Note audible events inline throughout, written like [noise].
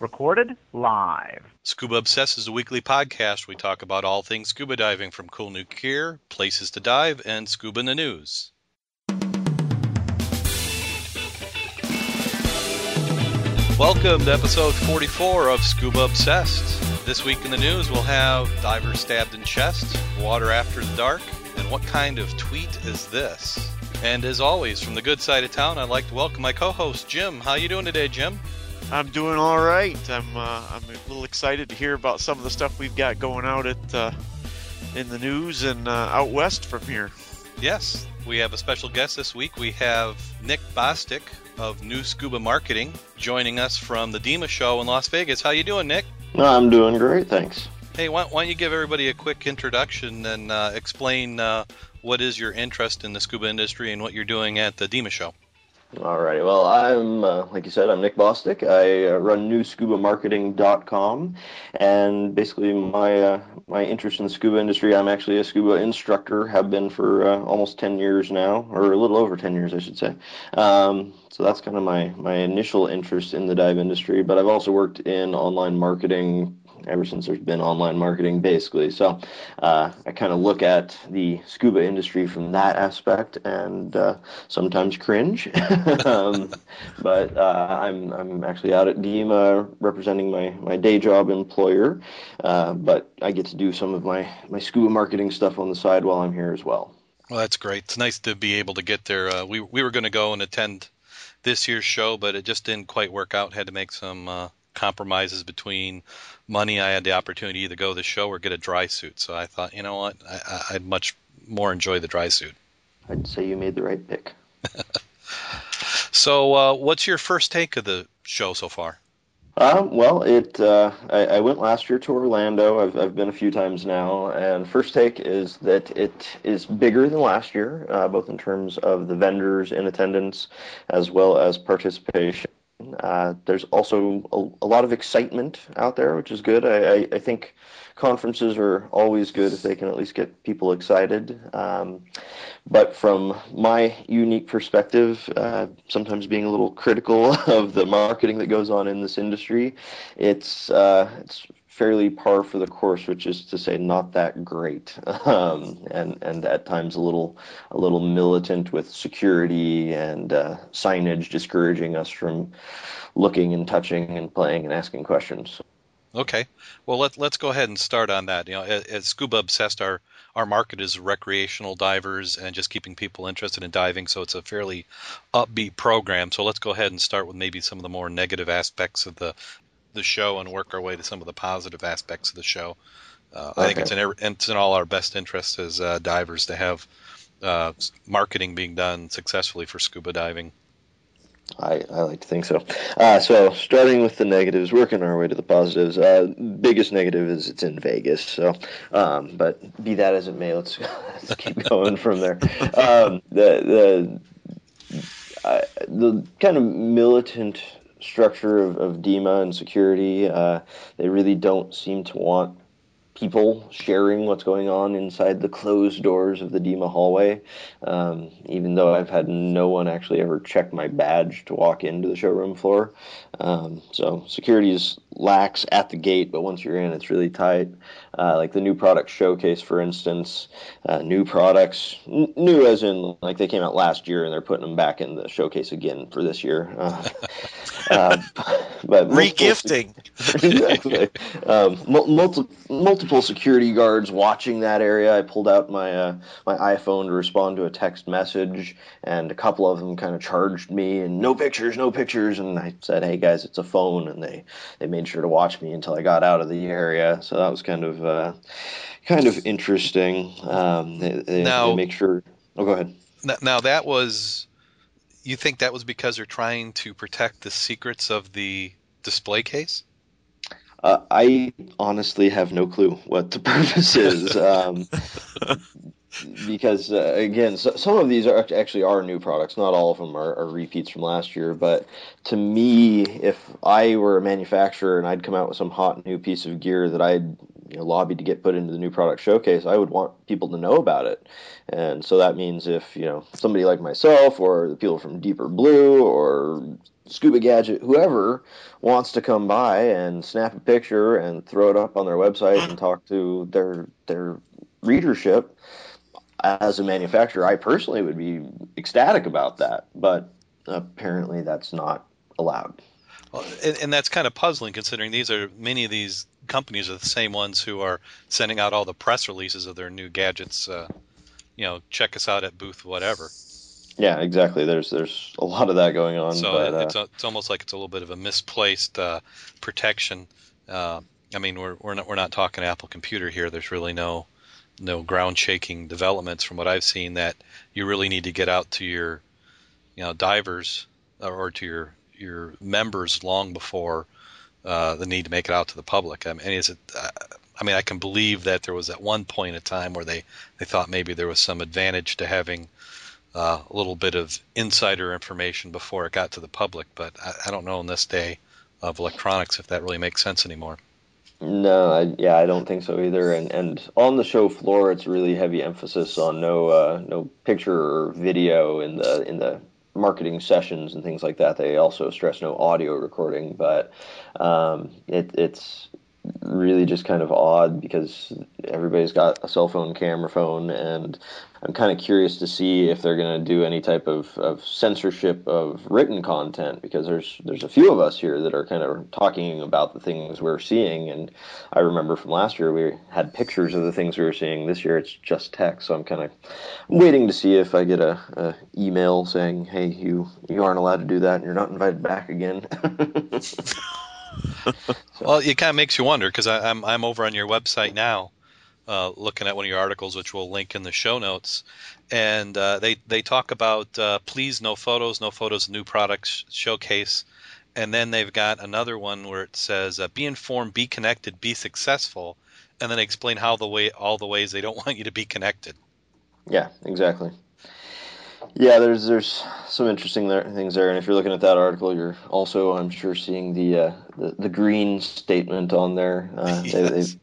Recorded live. Scuba Obsessed is a weekly podcast. We talk about all things scuba diving from cool new gear, places to dive, and scuba in the news. Welcome to episode 44 of Scuba Obsessed. This week in the news, we'll have diver stabbed in chest, water after the dark, and what kind of tweet is this? And as always, from the good side of town, I'd like to welcome my co-host Jim. How you doing today, Jim? I'm doing all right. I'm uh, I'm a little excited to hear about some of the stuff we've got going out at uh, in the news and uh, out west from here. Yes, we have a special guest this week. We have Nick Bostic of New Scuba Marketing joining us from the DEMA show in Las Vegas. How you doing, Nick? No, I'm doing great, thanks. Hey, why, why don't you give everybody a quick introduction and uh, explain uh, what is your interest in the scuba industry and what you're doing at the DEMA show? Alrighty, well, I'm, uh, like you said, I'm Nick Bostick. I uh, run newscubamarketing.com, and basically my uh, my interest in the scuba industry, I'm actually a scuba instructor, have been for uh, almost 10 years now, or a little over 10 years, I should say. Um, so that's kind of my, my initial interest in the dive industry, but I've also worked in online marketing, ever since there's been online marketing, basically. So uh, I kind of look at the scuba industry from that aspect, and uh, sometimes cringe. [laughs] um, but uh, I'm I'm actually out at DEMA representing my my day job employer, uh, but I get to do some of my my scuba marketing stuff on the side while I'm here as well. Well, that's great. It's nice to be able to get there. Uh, we we were going to go and attend this year's show, but it just didn't quite work out. Had to make some uh, compromises between money. I had the opportunity to either go to the show or get a dry suit. So I thought, you know what, I, I'd much more enjoy the dry suit. I'd say you made the right pick. [laughs] so, uh, what's your first take of the show so far? Um, well, it. Uh, I, I, went last year to Orlando. I've, I've been a few times now, and first take is that it is bigger than last year, uh, both in terms of the vendors in attendance as well as participation. Uh, there's also a, a, lot of excitement out there, which is good. I, I, I, think conferences are always good if they can at least get people excited. Um, but from my unique perspective, uh, sometimes being a little critical [laughs] of the marketing that goes on in this industry, it's uh, it's fairly par for the course, which is to say, not that great, [laughs] um, and and at times a little a little militant with security and uh, signage discouraging us from looking and touching and playing and asking questions. Okay, well let let's go ahead and start on that. You know, as Scuba Obsessed, our our market is recreational divers and just keeping people interested in diving. So it's a fairly upbeat program. So let's go ahead and start with maybe some of the more negative aspects of the the show and work our way to some of the positive aspects of the show. Uh, okay. I think it's in it's in all our best interests as uh, divers to have uh, marketing being done successfully for scuba diving. I, I like to think so. Uh, so starting with the negatives, working our way to the positives. Uh, biggest negative is it's in Vegas. So, um, but be that as it may, let's, [laughs] let's keep [laughs] going from there. Um, the the the kind of militant structure of, of DEMA and security. Uh, they really don't seem to want people sharing what's going on inside the closed doors of the DEMA hallway. Um, even though I've had no one actually ever check my badge to walk into the showroom floor. Um, so security is lax at the gate, but once you're in, it's really tight. Uh, like the new product showcase, for instance, uh, new products, n- new as in like they came out last year and they're putting them back in the showcase again for this year. Uh, [laughs] uh but regifting, [laughs] exactly. Um, multiple multiple security guards watching that area. I pulled out my uh, my iPhone to respond to a text message, and a couple of them kind of charged me and no pictures, no pictures, and I said, "Hey guys, it's a phone," and they they made sure to watch me until I got out of the area. So that was kind of uh, kind of interesting. Um, they, they, now, they make sure. Oh, go ahead. Now that was. You think that was because they're trying to protect the secrets of the display case? Uh, I honestly have no clue what the [laughs] purpose is. Um, because uh, again, so, some of these are actually are new products. Not all of them are, are, repeats from last year. But to me, if I were a manufacturer and I'd come out with some hot new piece of gear that I'd you know, lobbied to get put into the new product showcase, I would want people to know about it. And so that means if you know somebody like myself or the people from Deeper Blue or Scuba Gadget, whoever wants to come by and snap a picture and throw it up on their website and talk to their their readership, as a manufacturer, I personally would be ecstatic about that. But apparently, that's not allowed. Well, and, and, that's kind of puzzling considering these are many of these companies are the same ones who are sending out all the press releases of their new gadgets. Uh, you know, check us out at booth whatever. Yeah, exactly. There's there's a lot of that going on. So but, it's uh, it's almost like it's a little bit of a misplaced uh, protection. Uh, I mean, we're we're not we're not talking Apple Computer here. There's really no no ground shaking developments from what I've seen that you really need to get out to your you know divers or to your your members long before uh, the need to make it out to the public. I mean, is it? Uh, I mean, I can believe that there was at one point in time where they they thought maybe there was some advantage to having uh, a little bit of insider information before it got to the public, but I, I don't know in this day of electronics if that really makes sense anymore. No, I, yeah, I don't think so either. And and on the show floor, it's really heavy emphasis on no uh, no picture or video in the in the marketing sessions and things like that. They also stress no audio recording, but um, it, it's really just kind of odd because everybody's got a cell phone, camera phone, and I'm kind of curious to see if they're going to do any type of, of censorship of written content because there's there's a few of us here that are kind of talking about the things we're seeing, and I remember from last year we had pictures of the things we were seeing. This year it's just text, so I'm kind of waiting to see if I get a, a email saying, "Hey, you you aren't allowed to do that, and you're not invited back again." [laughs] [laughs] well, it kind of makes you wonder because I'm I'm over on your website now, uh, looking at one of your articles, which we'll link in the show notes, and uh, they they talk about uh, please no photos, no photos, new products showcase, and then they've got another one where it says uh, be informed, be connected, be successful, and then they explain how the way all the ways they don't [laughs] want you to be connected. Yeah, exactly. Yeah, there's there's some interesting there, things there, and if you're looking at that article, you're also, I'm sure, seeing the uh, the, the, green statement on there. Uh, [laughs] yes. they,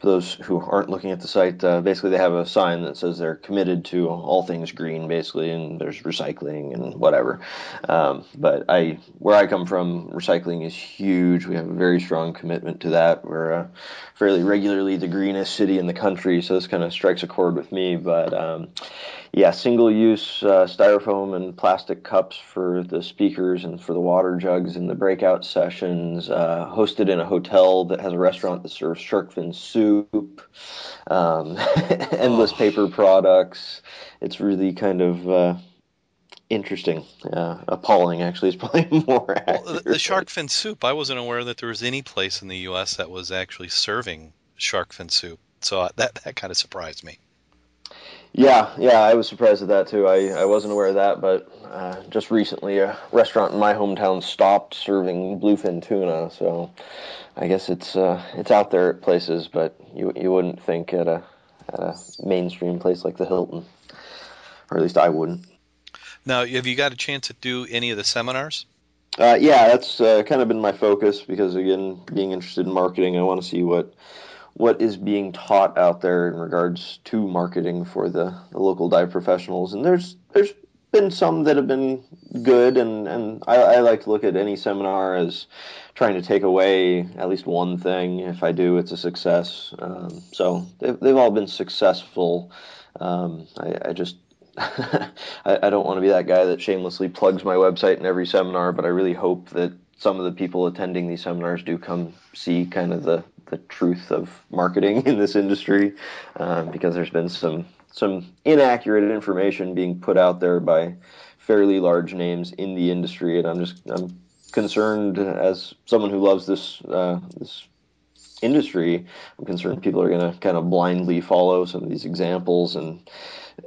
for those who aren't looking at the site, uh, basically they have a sign that says they're committed to all things green, basically, and there's recycling and whatever. Um, but I, where I come from, recycling is huge. We have a very strong commitment to that. We're uh, fairly regularly the greenest city in the country, so this kind of strikes a chord with me. But um, yeah, single-use uh, styrofoam and plastic cups for the speakers and for the water jugs in the breakout sessions. Uh, hosted in a hotel that has a restaurant that serves shark fin soup. Um, [laughs] endless oh. paper products. It's really kind of uh, interesting, uh, appalling. Actually, is [laughs] probably more. Well, the shark fin soup. I wasn't aware that there was any place in the U.S. that was actually serving shark fin soup. So uh, that that kind of surprised me. Yeah, yeah, I was surprised at that too. I, I wasn't aware of that, but uh, just recently a restaurant in my hometown stopped serving bluefin tuna, so I guess it's uh, it's out there at places, but you you wouldn't think at a at a mainstream place like the Hilton, or at least I wouldn't. Now, have you got a chance to do any of the seminars? Uh, yeah, that's uh, kind of been my focus because again, being interested in marketing, I want to see what what is being taught out there in regards to marketing for the, the local dive professionals. And there's there's been some that have been good, and, and I, I, like to look at any seminar as trying to take away at least one thing. If I do, it's a success. Um, so they've, they've all been successful. Um, I, I, just [laughs] I, I don't want to be that guy that shamelessly plugs my website in every seminar, but I really hope that some of the people attending these seminars do come see kind of the, the truth of marketing [laughs] in this industry um, because there's been some some inaccurate information being put out there by fairly large names in the industry. And I'm just I'm concerned as someone who loves this uh, this industry I'm concerned people are going to kind of blindly follow some of these examples and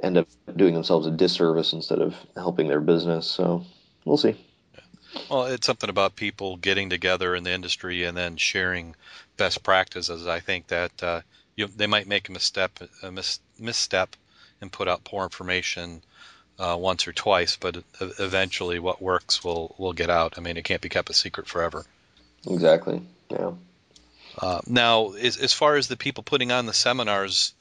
end up doing themselves a disservice instead of helping their business. So we'll see well, it's something about people getting together in the industry and then sharing best practices. I think that uh, you, they might make a misstep, a mis, misstep, and put out poor information uh, once or twice, but eventually, what works will will get out. I mean, it can't be kept a secret forever. Exactly. Yeah. Uh, now, as, as far as the people putting on the seminars,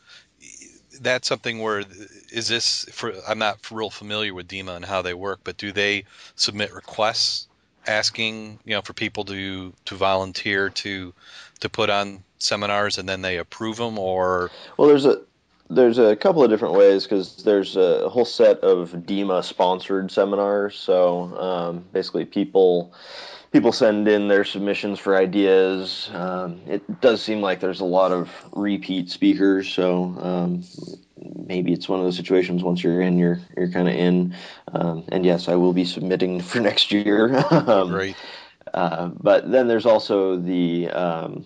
that's something where is this for? I'm not real familiar with DEMA and how they work, but do they submit requests asking you know for people to to volunteer to to put on seminars and then they approve them or well there's a there's a couple of different ways because there's a whole set of DEMA sponsored seminars. So um, basically, people people send in their submissions for ideas. Um, it does seem like there's a lot of repeat speakers, so um, maybe it's one of those situations. Once you're in, you're you're kind of in. Um, and yes, I will be submitting [laughs] for next year. [laughs] Um, Great. Uh, but then there's also the um,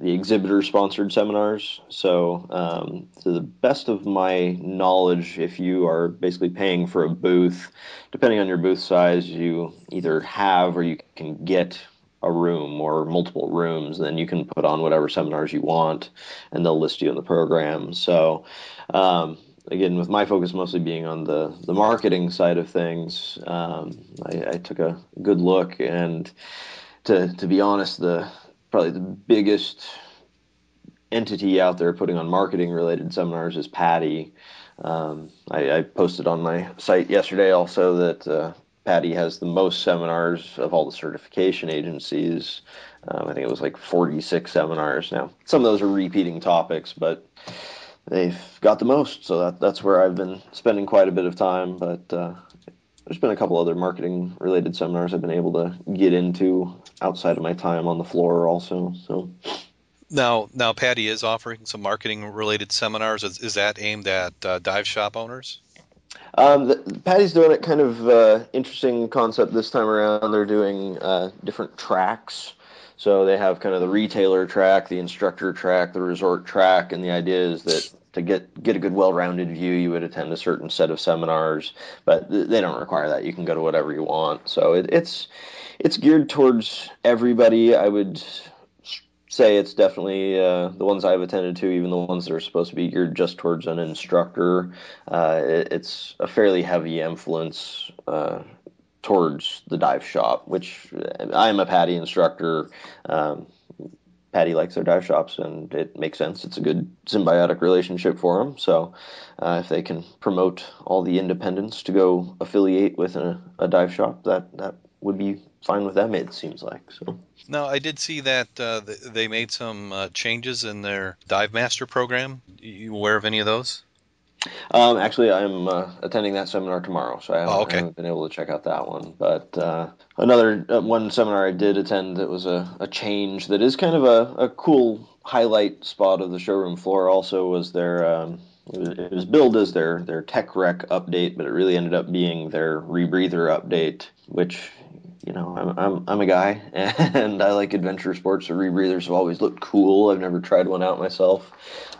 the exhibitor sponsored seminars. So, um, to the best of my knowledge, if you are basically paying for a booth, depending on your booth size, you either have or you can get a room or multiple rooms. Then you can put on whatever seminars you want, and they'll list you in the program. So, um, again, with my focus mostly being on the the marketing side of things, um, I, I took a good look and. To, to be honest, the probably the biggest entity out there putting on marketing related seminars is PADI. Um, I, I, posted on my site yesterday also that uh, PADI has the most seminars of all the certification agencies. Um, I think it was like 46 seminars. Now, some of those are repeating topics, but they've got the most, so that, that's where I've been spending quite a bit of time. But uh, there's been a couple other marketing related seminars I've been able to get into outside of my time on the floor also. So now, now PADI is offering some marketing related seminars. Is, is that aimed at uh, dive shop owners? Um, the, PADI's doing it kind of uh, interesting concept this time around. They're doing uh, different tracks. So they have kind of the retailer track, the instructor track, the resort track, and the idea is that to get get a good well-rounded view, you would attend a certain set of seminars, but they don't require that. You can go to whatever you want. So it, it's it's geared towards everybody. I would say it's definitely uh, the ones I've attended to, even the ones that are supposed to be geared just towards an instructor. Uh, it, it's a fairly heavy influence uh, towards the dive shop, which I'm a PADI instructor. Um, PADI likes their dive shops, and it makes sense. It's a good symbiotic relationship for them. So, uh, if they can promote all the independents to go affiliate with a, a dive shop, that that would be fine with them. It seems like so. No, I did see that uh, they made some uh, changes in their dive master program. Are you aware of any of those? Um, actually, I'm uh, attending that seminar tomorrow, so I haven't, oh, okay. I haven't, been able to check out that one. But uh, another uh, one seminar I did attend that was a, a change that is kind of a, a cool highlight spot of the showroom floor. Also, was their um, it was, it was billed as their their tech rec update, but it really ended up being their rebreather update, which you know, I'm, I'm, I'm a guy [laughs] and I like adventure sports. So rebreathers have always looked cool. I've never tried one out myself.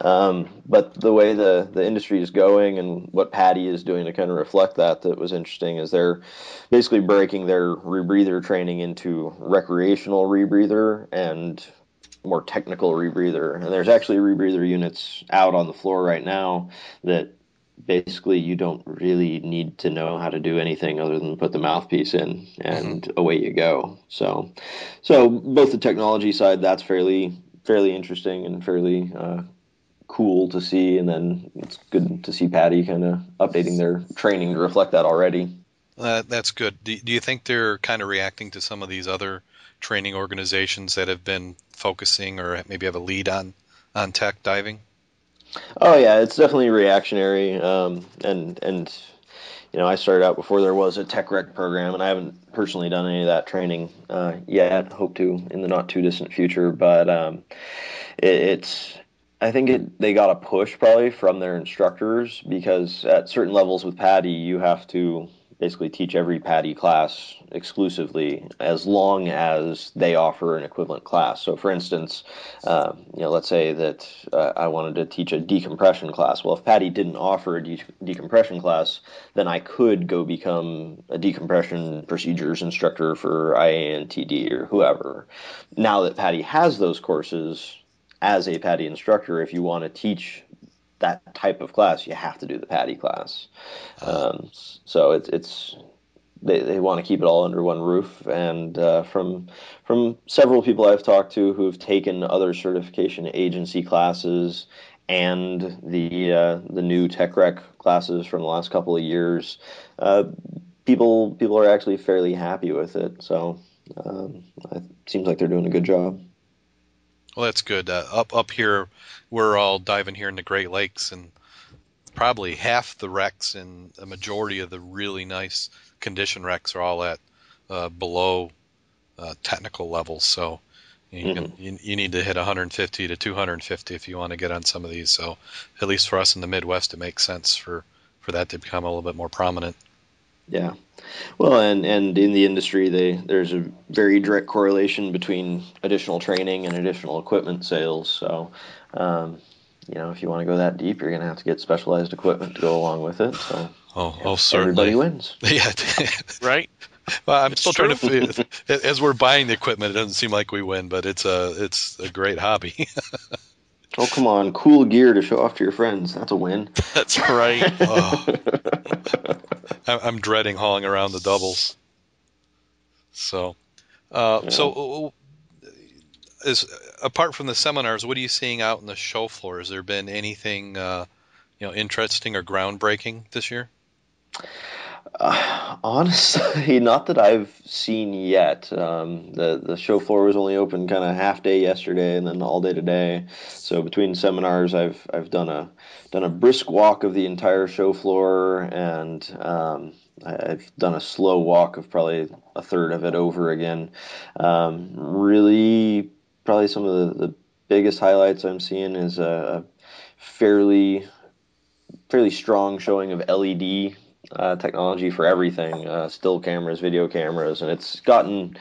Um, but the way the, the industry is going and what PADI is doing to kind of reflect that, that was interesting is they're basically breaking their rebreather training into recreational rebreather and more technical rebreather. And there's actually rebreather units out on the floor right now that basically you don't really need to know how to do anything other than put the mouthpiece in and mm-hmm. away you go. So so both the technology side that's fairly fairly interesting and fairly uh, cool to see. And then it's good to see PADI kind of updating their training to reflect that already. Uh, that's good. Do, do you think they're kind of reacting to some of these other training organizations that have been focusing or maybe have a lead on on tech diving Oh yeah, it's definitely reactionary, um, and and you know I started out before there was a tech rec program, and I haven't personally done any of that training uh, yet. Hope to in the not too distant future, but um, it, it's I think it, they got a push probably from their instructors because at certain levels with PADI, you have to basically teach every PADI class exclusively as long as they offer an equivalent class. So, for instance, uh, you know, let's say that uh, I wanted to teach a decompression class. Well, if PADI didn't offer a de- decompression class, then I could go become a decompression procedures instructor for IANTD or whoever. Now that PADI has those courses, as a PADI instructor, if you want to teach that type of class, you have to do the PADI class. Um, so it's it's they, they want to keep it all under one roof. And uh, from from several people I've talked to who've taken other certification agency classes and the uh, the new tech rec classes from the last couple of years, uh, people people are actually fairly happy with it. So um, it seems like they're doing a good job. Well, that's good. Uh, up up here, we're all diving here in the Great Lakes, and probably half the wrecks and a majority of the really nice condition wrecks are all at uh, below uh, technical levels. So you, mm-hmm. can, you, you, need to hit 150 to 250 if you want to get on some of these. So at least for us in the Midwest, it makes sense for, for that to become a little bit more prominent. Yeah. Well, and, and in the industry, they, there's a very direct correlation between additional training and additional equipment sales. So, um, you know, if you want to go that deep, you're going to have to get specialized equipment to go along with it. So, oh, oh certainly. Everybody wins. [laughs] Yeah. [laughs] right. Well, I'm it's still true. trying to. As we're buying the equipment, it doesn't seem like we win, but it's a it's a great hobby. [laughs] oh come on, cool gear to show off to your friends. That's a win. [laughs] That's right. [laughs] oh. [laughs] I'm dreading hauling around the doubles. So, uh, yeah. so is apart from the seminars, what are you seeing out in the show floor? Has there been anything uh, you know interesting or groundbreaking this year? Uh, honestly, [laughs] not that I've seen yet. Um, the the show floor was only open kind of half day yesterday, and then all day today. So between seminars, I've I've done a done a brisk walk of the entire show floor, and um, I've done a slow walk of probably a third of it over again. Um, really, probably some of the, the biggest highlights I'm seeing is a, a fairly fairly strong showing of LED uh, technology for everything, uh, still cameras, video cameras, and it's gotten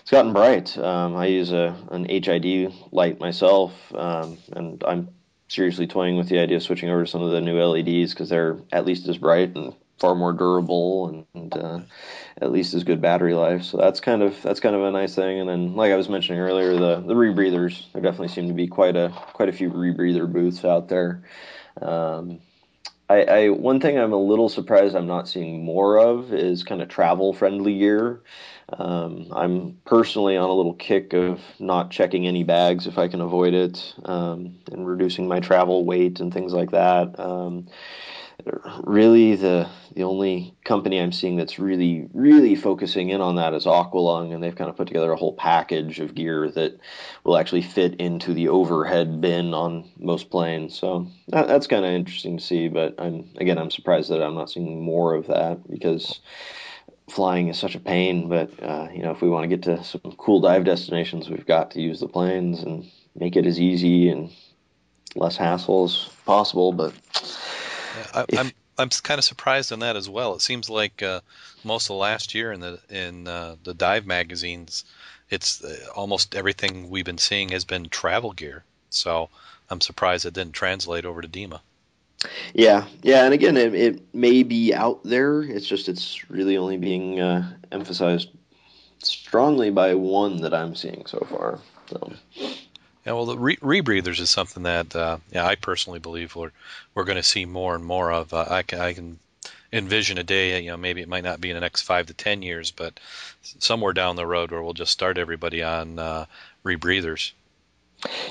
it's gotten bright. Um, I use a an HID light myself, um, and I'm seriously toying with the idea of switching over to some of the new LEDs because they're at least as bright and far more durable and, and uh, at least as good battery life. So that's kind of that's kind of a nice thing. And then, like I was mentioning earlier, the the rebreathers there definitely seem to be quite a quite a few rebreather booths out there. Um, I, I, one thing I'm a little surprised I'm not seeing more of is kind of travel friendly gear. Um, I'm personally on a little kick of not checking any bags if I can avoid it, um, and reducing my travel weight and things like that. Um, really the the only company I'm seeing that's really really focusing in on that is Aqualung, and they've kind of put together a whole package of gear that will actually fit into the overhead bin on most planes. So that, that's kind of interesting to see. But I'm again I'm surprised that I'm not seeing more of that because flying is such a pain. But uh, you know if we want to get to some cool dive destinations, we've got to use the planes and make it as easy and less hassle as possible. But I, am I'm, I'm kind of surprised on that as well. It seems like uh, most of the last year in the in uh, the dive magazines, it's uh, almost everything we've been seeing has been travel gear. So I'm surprised it didn't translate over to DEMA. Yeah, yeah, and again, it, it may be out there. It's just it's really only being uh, emphasized strongly by one that I'm seeing so far. So. Yeah, well, the re- rebreathers is something that uh, yeah, I personally believe we're we're going to see more and more of. Uh, I can I can envision a day, you know, maybe it might not be in the next five to ten years, but somewhere down the road where we'll just start everybody on uh, rebreathers.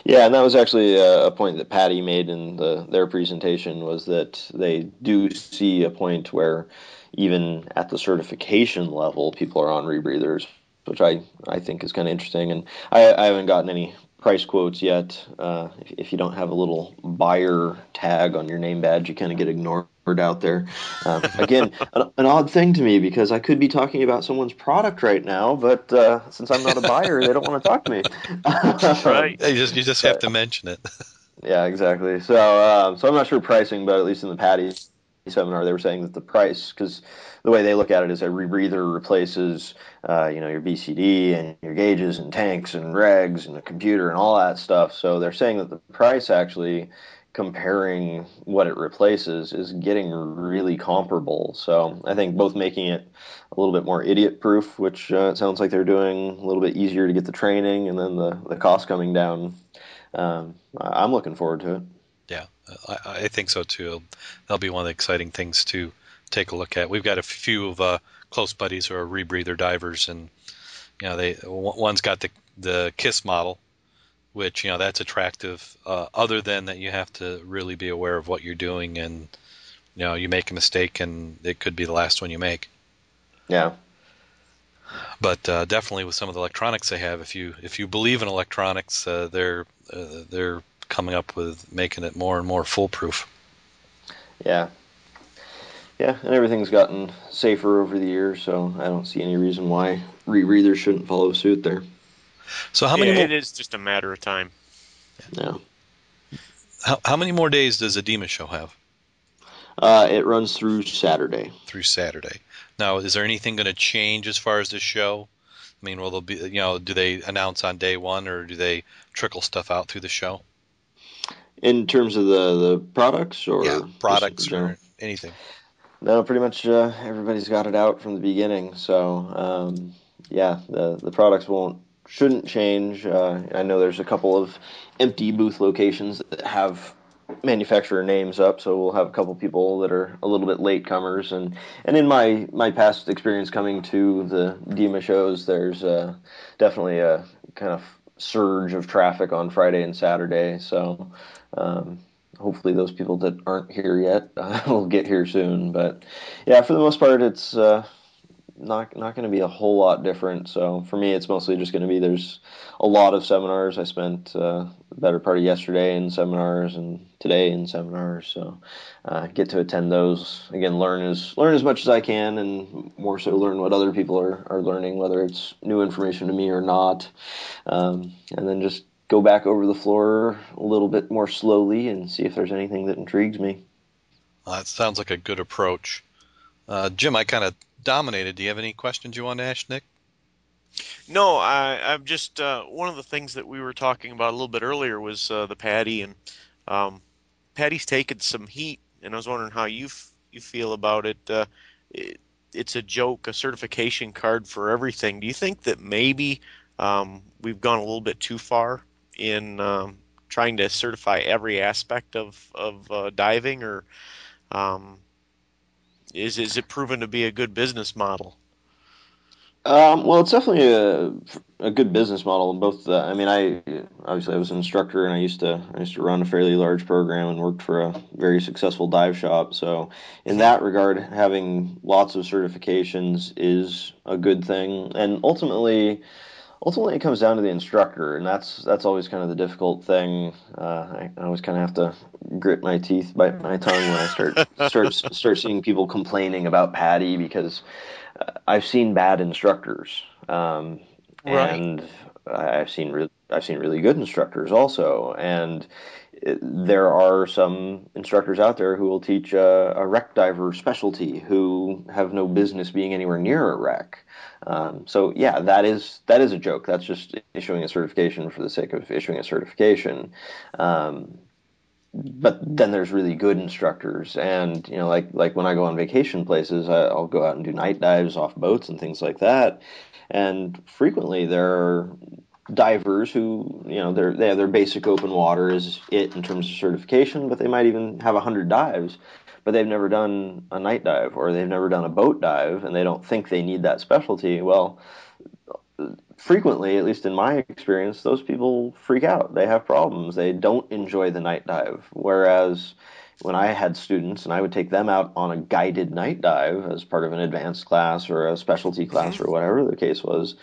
Yeah, and that was actually a point that PADI made in the, their presentation was that they do see a point where even at the certification level, people are on rebreathers, which I, I think is kind of interesting. And I, I haven't gotten any price quotes yet. Uh, if, if, you don't have a little buyer tag on your name badge, you kind of get ignored out there. Um, again, [laughs] an, an, odd thing to me because I could be talking about someone's product right now, but uh, since I'm not a buyer, they don't want to talk to me. right. [laughs] You just you just have to mention it. [laughs] yeah, exactly. So uh, so I'm not sure pricing, but at least in the PADI seminar, they were saying that the price because the way they look at it is a rebreather replaces, uh, you know, your BCD and your gauges and tanks and regs and the computer and all that stuff. So they're saying that the price actually comparing what it replaces is getting really comparable. So I think both making it a little bit more idiot proof, which uh, it sounds like they're doing a little bit easier to get the training and then the, the cost coming down. Um, I'm looking forward to it. Yeah, I, I think so too. That'll be one of the exciting things to take a look at. We've got a few of uh, close buddies who are rebreather divers, and you know they one's got the the Kiss model, which you know that's attractive. Uh, other than that, you have to really be aware of what you're doing, and you know you make a mistake, and it could be the last one you make. Yeah. But uh, definitely with some of the electronics they have, if you if you believe in electronics, uh, they're uh, they're coming up with making it more and more foolproof. Yeah. Yeah, and everything's gotten safer over the years, so I don't see any reason why rebreathers shouldn't follow suit there. So how many? Yeah, more, it is just a matter of time. Yeah. how, how many more days does the DEMA show have Uh, it runs through Saturday. through Saturday? Now, is there anything going to change as far as the show? I mean, will there be, you know, do they announce on day one or do they trickle stuff out through the show? In terms of the, the products or yeah, products or anything. No, pretty much uh, everybody's got it out from the beginning. So um, yeah, the the products won't shouldn't change. Uh, I know there's a couple of empty booth locations that have manufacturer names up, so we'll have a couple people that are a little bit late comers. And and in my my past experience coming to the DEMA shows, there's uh, definitely a kind of surge of traffic on Friday and Saturday. So. Um, hopefully those people that aren't here yet uh, [laughs] will get here soon. But yeah, for the most part, it's uh, not not going to be a whole lot different. So for me, it's mostly just going to be there's a lot of seminars. I spent uh, the better part of yesterday in seminars and today in seminars. So uh, get to attend those again. Learn as learn as much as I can, and more so learn what other people are are learning, whether it's new information to me or not. Um, and then just go back over the floor a little bit more slowly and see if there's anything that intrigues me. Well, that sounds like a good approach. Uh, Jim, I kind of dominated. Do you have any questions you want to ask Nick? No, I, I'm just uh, one of the things that we were talking about a little bit earlier was uh, the PADI, and um, PADI's taken some heat, and I was wondering how you f- you feel about it. Uh, it. It's a joke, a certification card for everything. Do you think that maybe um, we've gone a little bit too far in um, trying to certify every aspect of of uh, diving, or um, is is it proven to be a good business model? Um, well, it's definitely a, a good business model. Both, I mean, I obviously I was an instructor and I used to I used to run a fairly large program and worked for a very successful dive shop. So, in that regard, having lots of certifications is a good thing. And ultimately, ultimately, it comes down to the instructor, and that's that's always kind of the difficult thing. Uh, I, I always kind of have to grit my teeth, bite my tongue when I start [laughs] start start seeing people complaining about PADI because uh, I've seen bad instructors, um, Right. and I've seen re- I've seen really good instructors also, and there are some instructors out there who will teach a, a wreck diver specialty who have no business being anywhere near a wreck. Um, so yeah, that is that is a joke. That's just issuing a certification for the sake of issuing a certification. Um, but then there's really good instructors, and you know, like like when I go on vacation places, I, I'll go out and do night dives off boats and things like that. And frequently there are divers who you know they're, they have their basic open water is it in terms of certification, but they might even have a hundred dives, but they've never done a night dive or they've never done a boat dive, and they don't think they need that specialty. Well, frequently, at least in my experience, those people freak out. They have problems. They don't enjoy the night dive. Whereas when I had students and I would take them out on a guided night dive as part of an advanced class or a specialty class or whatever the case was,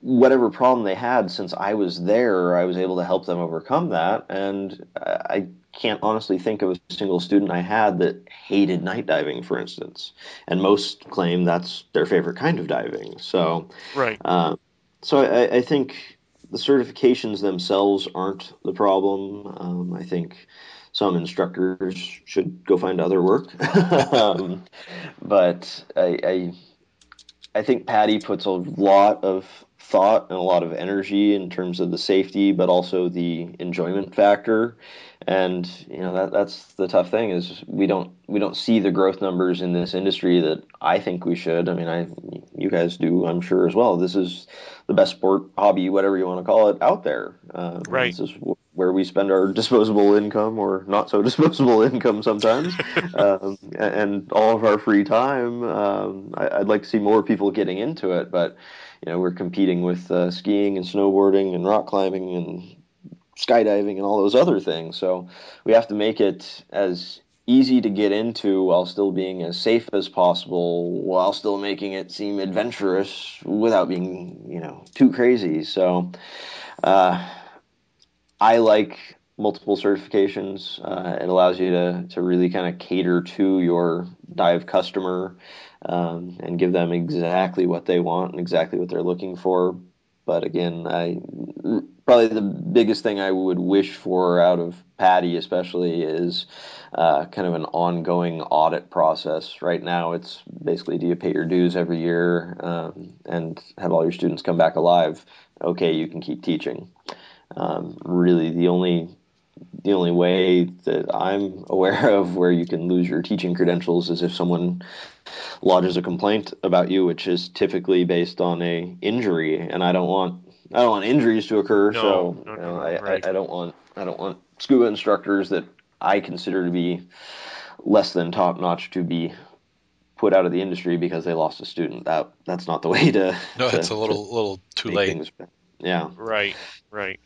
whatever problem they had, since I was there, I was able to help them overcome that. And I can't honestly think of a single student I had that hated night diving, for instance. And most claim that's their favorite kind of diving. So, Right. uh, so I, I think the certifications themselves aren't the problem. Um, I think some instructors should go find other work. [laughs] um, but I, I, I think PADI puts a lot of thought and a lot of energy in terms of the safety, but also the enjoyment factor. And you know that that's the tough thing is we don't we don't see the growth numbers in this industry that I think we should. I mean, I you guys do, I'm sure as well. This is the best sport, hobby, whatever you want to call it, out there. Uh, Right. This is wh- where we spend our disposable income or not so [laughs] disposable income sometimes, [laughs] um, and all of our free time. Um, I, would like to see more people getting into it, but you know we're competing with uh, skiing and snowboarding and rock climbing and skydiving and all those other things. So we have to make it as easy to get into while still being as safe as possible, while still making it seem adventurous without being you know too crazy. So. Uh, I like multiple certifications. Uh, it allows you to, to really kind of cater to your dive customer um, and give them exactly what they want and exactly what they're looking for. But again, I probably the biggest thing I would wish for out of PADI, especially, is uh, kind of an ongoing audit process. Right now, it's basically do you pay your dues every year um, and have all your students come back alive? Okay, you can keep teaching. Um, really, the only the only way that I'm aware [laughs] of where you can lose your teaching credentials is if someone lodges a complaint about you, which is typically based on a injury, and I don't want I don't want injuries to occur. No, so no, you know, no, I, right. I, I don't want I don't want scuba instructors that I consider to be less than top notch to be put out of the industry because they lost a student. That that's not the [laughs] way to. No, to, it's a little little too late. Things, yeah. Right. Right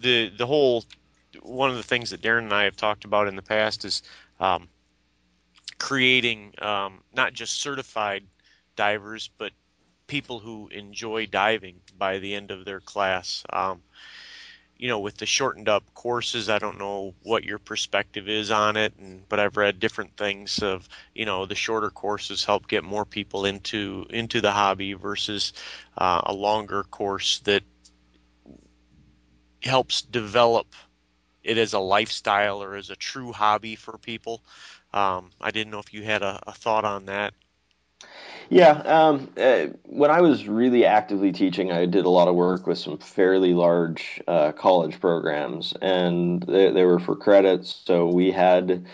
the the whole one of the things that Darren and I have talked about in the past is um, creating um, not just certified divers, but people who enjoy diving by the end of their class. Um, you know, with the shortened up courses, I don't know what your perspective is on it, and, but I've read different things of you know the shorter courses help get more people into into the hobby versus uh, a longer course that helps develop it as a lifestyle or as a true hobby for people. Um, I didn't know if you had a, a thought on that. Yeah, um, uh, when I was really actively teaching, I did a lot of work with some fairly large uh, college programs, and they, they, were for credits. So we had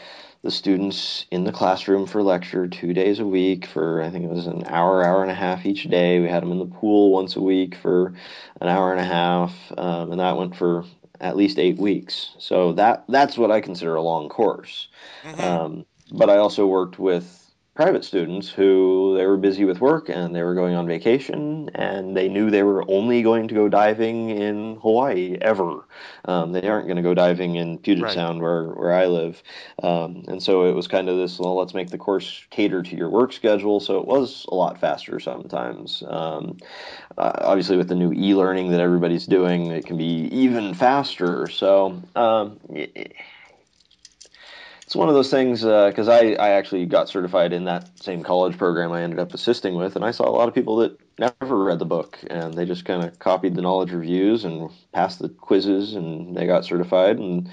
the students in the classroom for lecture two days a week for I think it was an hour, hour and a half each day. We had them in the pool once a week for an hour and a half, um, and that went for at least eight weeks. So that that's what I consider a long course. Mm-hmm. Um, but I also worked with private students who they were busy with work and they were going on vacation and they knew they were only going to go diving in Hawaii ever. Um, they aren't going to go diving in Puget right. Sound where, where I live. Um, and so it was kind of this, well, let's make the course cater to your work schedule. So it was a lot faster sometimes. Um, uh, obviously, with the new e learning that everybody's doing, it can be even faster. So, um, it, it's one of those things because uh, I, I actually got certified in that same college program I ended up assisting with, and I saw a lot of people that never read the book and they just kind of copied the knowledge reviews and passed the quizzes and they got certified. And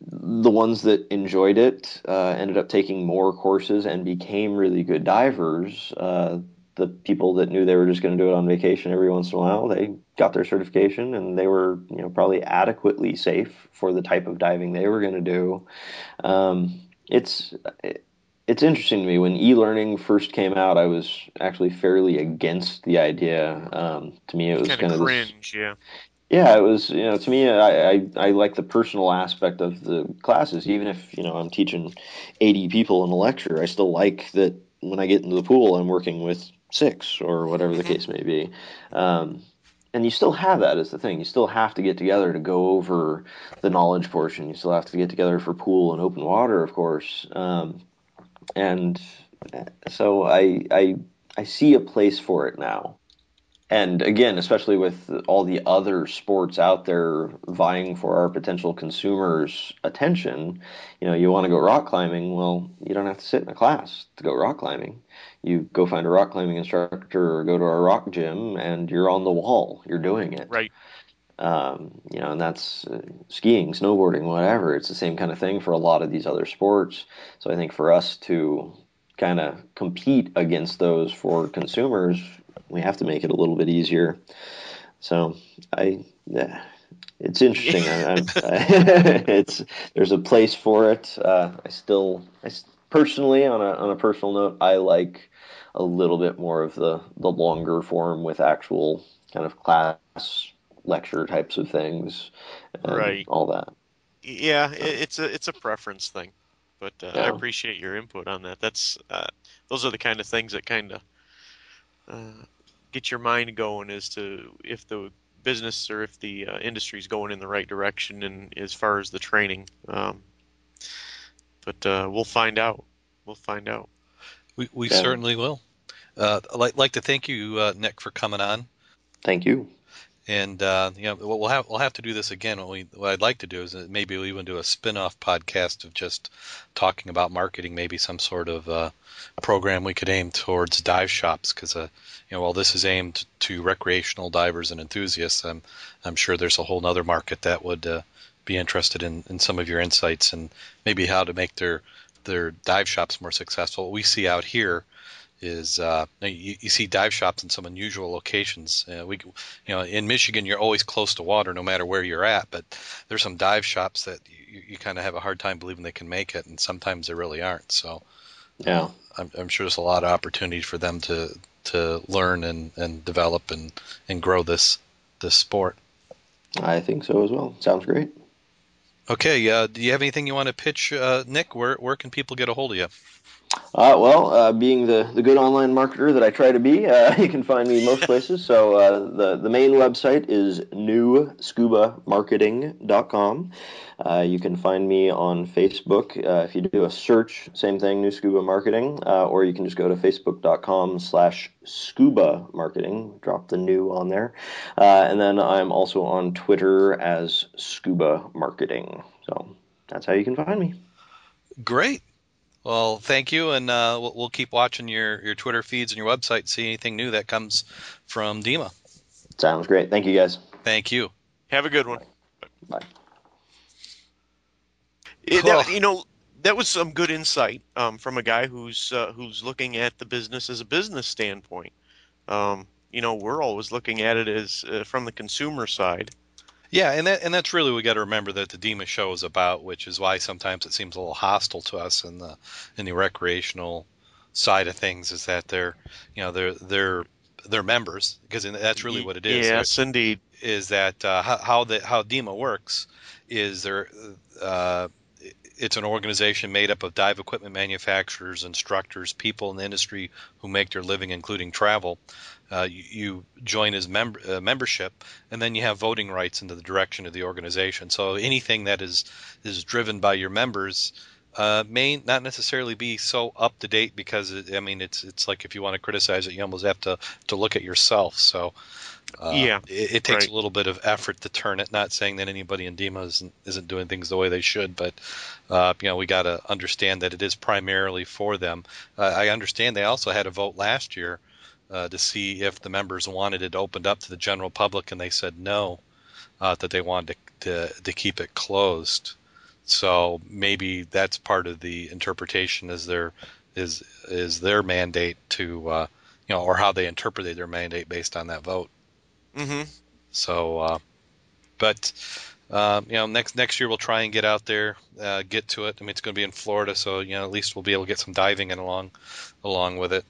the ones that enjoyed it uh, ended up taking more courses and became really good divers. Uh, the people that knew they were just going to do it on vacation every once in a while, they got their certification and they were, you know, probably adequately safe for the type of diving they were going to do. Um, it's it's interesting to me when e-learning first came out. I was actually fairly against the idea. Um, to me, it was kind of cringe, this, yeah. Yeah, it was. You know, to me, I, I I like the personal aspect of the classes. Even if you know I'm teaching 80 people in a lecture, I still like that when I get into the pool, I'm working with six or whatever the mm-hmm. case may be. Um, and you still have that as the thing. You still have to get together to go over the knowledge portion. You still have to get together for pool and open water, of course. Um, and so I, I I see a place for it now and again, especially with all the other sports out there vying for our potential consumers' attention, you know, you want to go rock climbing. Well, you don't have to sit in a class to go rock climbing. You go find a rock climbing instructor or go to a rock gym, and you're on the wall. You're doing it. Right. Um, you know, and that's uh, skiing, snowboarding, whatever. It's the same kind of thing for a lot of these other sports. So I think for us to kind of compete against those for consumers, we have to make it a little bit easier. So I, yeah, it's interesting. I, [laughs] I, [laughs] it's there's a place for it. Uh, I still, I personally, on a on a personal note, I like a little bit more of the the longer form with actual kind of class lecture types of things, and Right. All that. Yeah, it, it's a it's a preference thing, but uh, I appreciate your input on that. That's uh, those are the kind of things that kind of uh, get your mind going as to if the business or if the uh, industry is going in the right direction and as far as the training. Um, but uh, we'll find out. We'll find out. We, we Yeah. certainly will. Uh, I'd like, like to thank you, uh, Nick, for coming on. Thank you. And uh, you know, we'll have we'll have to do this again. What, we, what I'd like to do is maybe we'll even do a spin-off podcast of just talking about marketing, maybe some sort of uh, program we could aim towards dive shops because uh, you know, while this is aimed to recreational divers and enthusiasts, I'm I'm sure there's a whole other market that would uh, be interested in, in some of your insights and maybe how to make their their dive shops more successful. What we see out here is uh, you, you see dive shops in some unusual locations. Uh, we, you know, in Michigan, you're always close to water, no matter where you're at. But there's some dive shops that you, you kind of have a hard time believing they can make it, and sometimes they really aren't. So Yeah. I'm, I'm sure there's a lot of opportunity for them to to learn and, and develop and, and grow this this sport. I think so as well. Sounds great. Okay, uh, do you have anything you want to pitch, uh, Nick? Where where can people get a hold of you? Uh, well, uh, being the, the good online marketer that I try to be, uh, [laughs] you can find me most places. So uh, the, the main website is newscubamarketing.com. Uh, you can find me on Facebook. Uh, if you do a search, same thing, New Scuba Marketing, uh, or you can just go to facebook.com slash scuba marketing, drop the new on there. And then I'm also on Twitter as scuba marketing. So that's how you can find me. Great. Well, thank you, and uh, we'll, we'll keep watching your, your Twitter feeds and your website, see anything new that comes from DEMA. Sounds great. Thank you, guys. Thank you. Have a good one. Bye. It, Cool. that, you know, that was some good insight um, from a guy who's uh, who's looking at the business as a business standpoint. Um, you know, we're always looking at it as uh, from the consumer side. Yeah, and that and that's really what we got to remember that the DEMA show is about, which is why sometimes it seems a little hostile to us in the in the recreational side of things. Is that they're you know they're they're they're members because that's really what it is. Yes, indeed. is that uh, how how the how DEMA works is there uh, it's an organization made up of dive equipment manufacturers, instructors, people in the industry who make their living, including travel. Uh, you, you join as member uh, membership, and then you have voting rights into the direction of the organization. So anything that is is driven by your members uh, may not necessarily be so up to date because it, I mean it's it's like if you want to criticize it, you almost have to to look at yourself. So uh, Yeah, it, it takes right. a little bit of effort to turn it. Not saying that anybody in DEMA isn't, isn't doing things the way they should, but uh, you know we got to understand that it is primarily for them. Uh, I understand they also had a vote last year uh, to see if the members wanted it opened up to the general public, and they said no, uh, that they wanted to, to to keep it closed. So maybe that's part of the interpretation is their is is their mandate to uh, you know or how they interpreted their mandate based on that vote. Hmm So, uh, but um, you know, next next year we'll try and get out there, uh, get to it. I mean, it's going to be in Florida, so you know, at least we'll be able to get some diving in along along with it.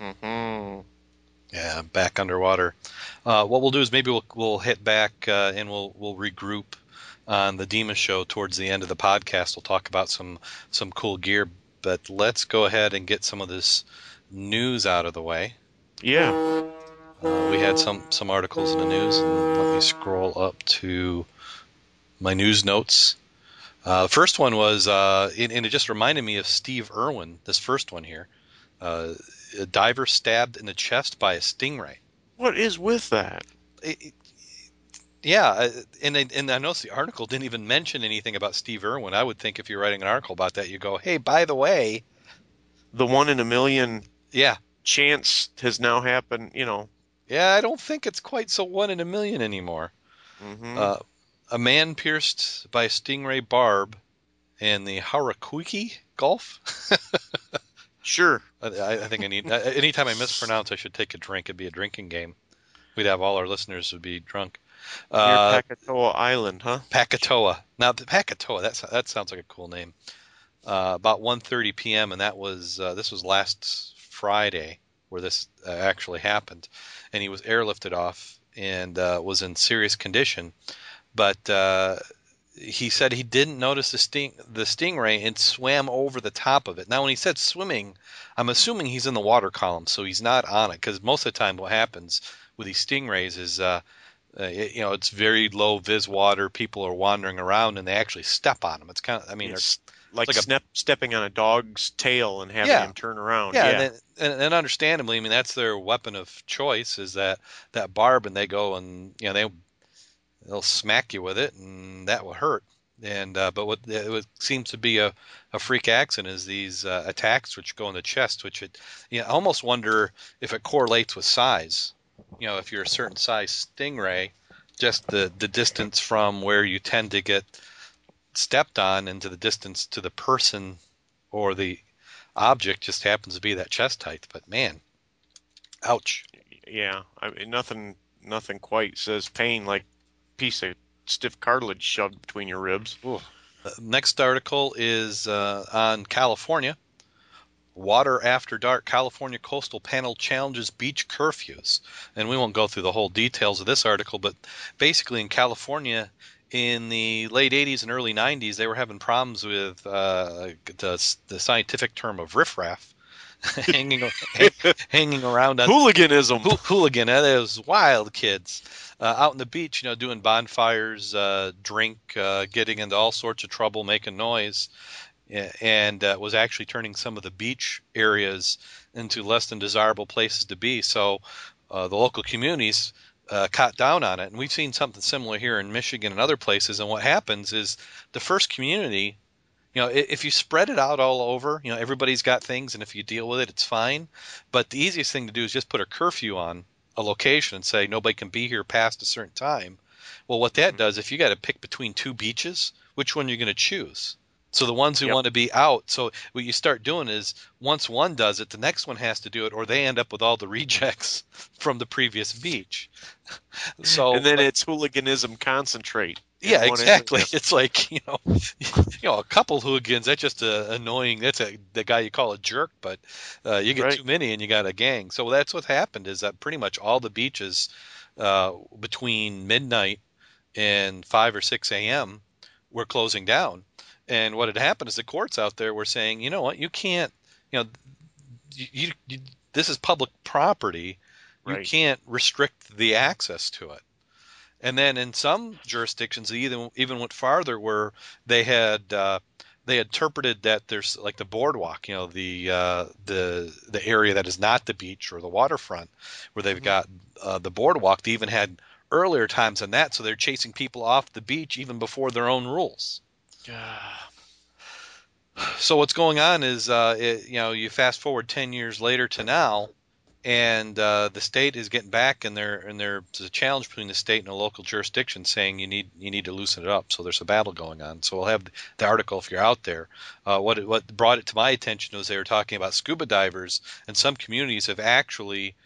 hmm Yeah, back underwater. Uh, what we'll do is maybe we'll we'll hit back uh, and we'll we'll regroup on the DEMA show towards the end of the podcast. We'll talk about some some cool gear, but let's go ahead and get some of this news out of the way. Yeah. We had some some articles in the news, and let me scroll up to my news notes. Uh, the first one was, uh, and, and it just reminded me of Steve Irwin. This first one here, uh, a diver stabbed in the chest by a stingray. What is with that? It- it- yeah, and I- and I noticed the article didn't even mention anything about Steve Irwin. I would think if you're writing an article about that, you go, hey, by the way, The one in a million yeah, chance has now happened. You know. Yeah, I don't think it's quite so one in a million anymore. hmm Uh, a man pierced by a stingray barb in the Harakuiki Gulf. [laughs] sure. I, I think I need. Anytime I mispronounce, I should take a drink. It'd be a drinking game. We'd have all our listeners would be drunk. Near Uh, Pakatoa Island, huh? Pakatoa. Now, the Pakatoa. That's that sounds like a cool name. Uh, about 1:30 p.m. and that was uh, this was last Friday, where this uh, actually happened, and he was airlifted off and uh, was in serious condition. But uh, he said he didn't notice the sting the stingray and swam over the top of it. Now, when he said swimming, I'm assuming he's in the water column, so he's not on it. Because most of the time, what happens with these stingrays is, uh, uh, it, you know, it's very low vis water. People are wandering around and they actually step on them. It's kind of, I mean, It's like, like a- stepping on a dog's tail and having Yeah. him turn around. yeah, Yeah, And, then- and, and understandably, I mean, that's their weapon of choice is that that barb, and they go and you know they they'll smack you with it, and that will hurt. And uh, but what, it what seems to be a, a freak accident is these uh, attacks which go in the chest, which it you know, I almost wonder if it correlates with size. You know, if you're a certain size stingray, just the the distance from where you tend to get stepped on into the distance to the person or the object just happens to be that chest height. But man, ouch. yeah. I mean, nothing, nothing quite says pain like piece of stiff cartilage shoved between your ribs. Uh, next article is uh, on California. Water after dark. California coastal panel challenges beach curfews, and we won't go through the whole details of this article, but basically in California. In the late 80s and early 90s, they were having problems with uh, the, the scientific term of riffraff [laughs] hanging, hanging around on Hooliganism. Hool- hooligan, uh, those wild kids uh, out on the beach, you know, doing bonfires, uh, drink, uh, getting into all sorts of trouble, making noise, and uh, was actually turning some of the beach areas into less than desirable places to be. So uh, the local communities uh, cut down on it, and we've seen something similar here in Michigan and other places. And what happens is the first community you know, if you spread it out all over, you know, everybody's got things, and if you deal with it, it's fine. But the easiest thing to do is just put a curfew on a location and say nobody can be here past a certain time. Well, what that does, if you got to pick between two beaches, which one you're you going to choose? So the ones who Yep. want to be out. So what you start doing is once one does it, the next one has to do it, or they end up with all the [laughs] rejects from the previous beach. [laughs] So and then it's hooliganism concentrate. yeah, exactly. [laughs] It's like you know, you know, a couple hooligans. That's just a annoying. That's a the guy you call a jerk. But uh, you get Right. too many, and you got a gang. So that's what happened. Is that pretty much all the beaches uh, between midnight and five or six a.m. were closing down. And what had happened is the courts out there were saying, you know what, you can't, you know, you, you, you this is public property. You can't restrict the access to it. And then in some jurisdictions, they even even went farther, where they had uh, they interpreted that there's like the boardwalk, you know, the uh, the the area that is not the beach or the waterfront, where they've Mhm. got uh, the boardwalk. They even had earlier times than that, so they're chasing people off the beach even before their own rules. So what's going on is, uh, it, you know, you fast forward ten years later to now, and uh, the state is getting back, and there and there's a challenge between the state and a local jurisdiction saying you need you need to loosen it up. So there's a battle going on. So we'll have the article if you're out there. Uh, what it- what brought it to my attention was they were talking about scuba divers, and some communities have actually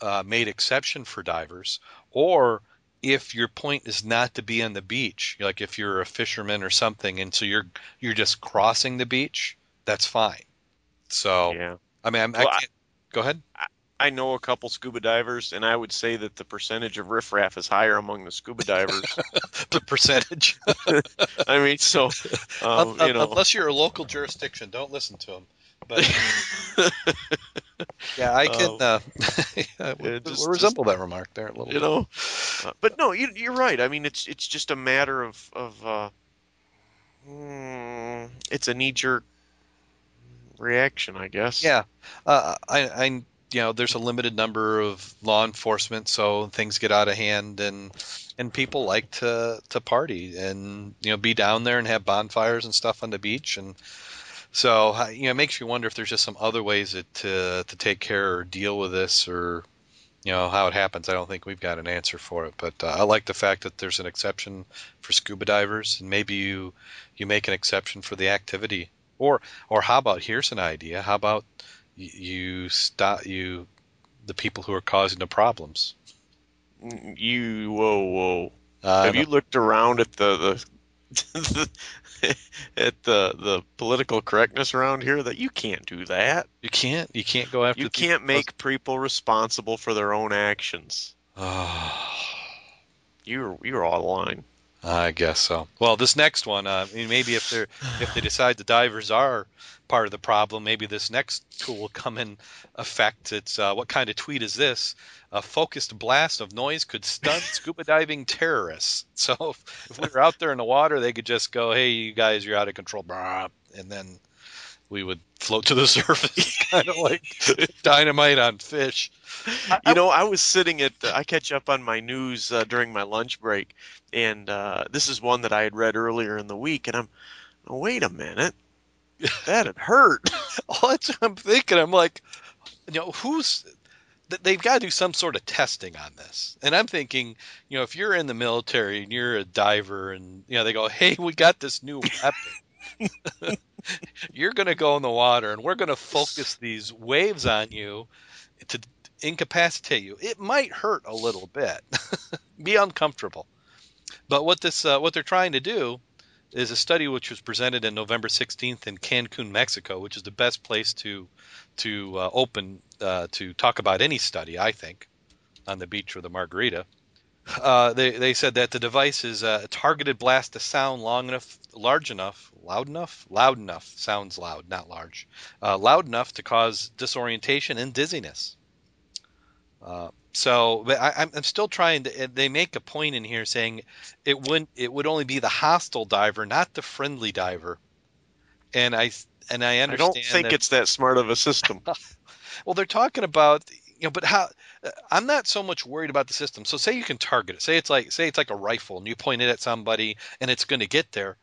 uh, made exception for divers, or if your point is not to be on the beach, like if you're a fisherman or something, and so you're you're just crossing the beach, that's fine. So yeah. I mean, I'm, Well, I I-. Go ahead. I know a couple scuba divers, and I would say that the percentage of riffraff is higher among the scuba divers. [laughs] The percentage, [laughs] I mean, so um, Un- you know, unless you're a local jurisdiction, don't listen to them. But [laughs] yeah, I can Um, uh, [laughs] yeah, yeah, we- just- we resemble that remark there a little. you bit. know, uh, but no, you, you're right. I mean, it's it's just a matter of of uh, mm, it's a knee jerk reaction, I guess. Yeah, uh, I, I, you know, there's a limited number of law enforcement, so things get out of hand, and and people like to to party and you know be down there and have bonfires and stuff on the beach, and so you know it makes you wonder if there's just some other ways that, to to take care or deal with this or. You know how it happens. I don't think we've got an answer for it, but uh, I like the fact that there's an exception for scuba divers, and maybe you you make an exception for the activity or or how about here's an idea how about you stop you the people who are causing the problems Mm, You whoa whoa. uh, Have you looked around at the, the [laughs] at the the political correctness around here that you can't do that. You can't. You can't go after. You can't make people responsible for their own actions. Oh, You're you're all line. I guess so. Well, this next one, uh, maybe if they're if they decide the divers are part of the problem, maybe this next tool will come in effect. It's uh, what kind of tweet is this? A focused blast of noise could stun [laughs] scuba diving terrorists. So if, if we were out there in the water, they could just go, "Hey, you guys, you're out of control," and then we would float to the [laughs] surface, [laughs] kind of like dynamite on fish. You know, I was sitting at the, I catch up on my news uh, during my lunch break, and uh, this is one that I had read earlier in the week, and I'm, oh, wait a minute, [laughs] that'd hurt. Well, that's what I'm thinking. I'm like, you know, who's they've got to do some sort of testing on this. And I'm thinking, you know, if you're in the military and you're a diver and you know they go, "Hey, we got this new weapon." You're going to go in the water and we're going to focus these waves on you to incapacitate you. It might hurt a little bit. [laughs] Be uncomfortable. But what this uh, what they're trying to do is a study which was presented in November 16th in Cancun, Mexico, which is the best place to to uh, open uh, to talk about any study, I think, on the beach with the margarita. Uh, they they said that the device is a targeted blast of sound long enough, large enough, loud enough, loud enough. Sounds loud, not large. Uh, loud enough to cause disorientation and dizziness. Uh, so, but I, I'm- I'm still trying to. They make a point in here saying it wouldn't. It would only be the hostile diver, not the friendly diver. And I and I understand. I don't think that, it's that smart of a system. [laughs] well, they're talking about you know, but how? I'm not so much worried about the system. So say you can target it. Say it's like say it's like a rifle, and you point it at somebody, and it's going to get there.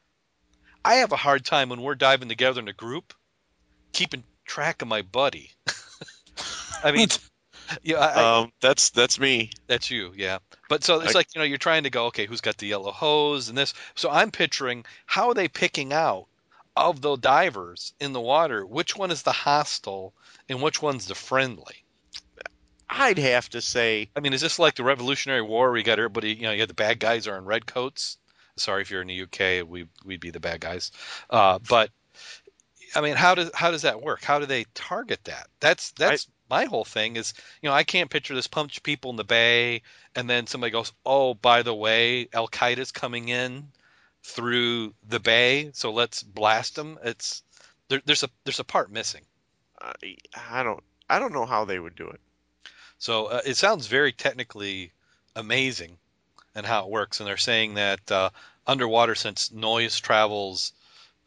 I have a hard time when we're diving together in a group, keeping track of my buddy. [laughs] I mean, [laughs] yeah, I, I- Um, that's that's me. that's you, yeah. But so it's I- like you know you're trying to go, okay, who's got the yellow hose and this. So I'm picturing how are they picking out of the divers in the water which one is the hostile and which one's the friendly. I'd have to say I mean, is this like the Revolutionary War where you got everybody, you know, you had the bad guys are in red coats? Sorry if you're in the UK, we we'd be the bad guys. Uh, but I mean, how does how does that work? How do they target that? That's that's my whole thing is, you know, I can't picture this punch people in the bay and then somebody goes, "Oh, by the way, Al Qaeda's coming in through the bay, so let's blast them." It's there, there's a there's a part missing. I, I don't I don't know how they would do it. So uh, it sounds very technically amazing and how it works. And they're saying that uh, underwater, since noise travels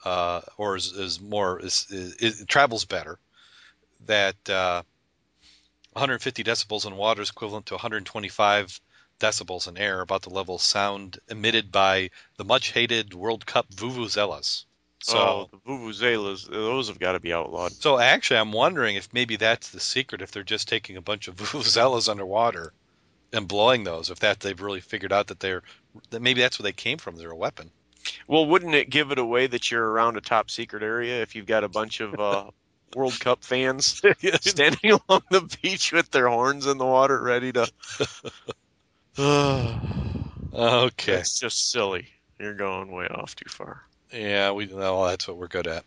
uh, or is, is more is, is, it travels better, that uh, 150 decibels in water is equivalent to 125 decibels in air, about the level of sound emitted by the much hated World Cup vuvuzelas. So. oh, the vuvuzelas, those have got to be outlawed. So actually, I'm wondering if maybe that's the secret. If they're just taking a bunch of [laughs] vuvuzelas underwater and blowing those, if that they've really figured out that they're that maybe that's where they came from. They're a weapon. Well, wouldn't it give it away that you're around a top secret area if you've got a bunch of uh, [laughs] World Cup fans [laughs] standing along the beach with their horns in the water, ready to? [sighs] [sighs] okay. it's just silly. You're going way off too far. Yeah, we know that's what we're good at.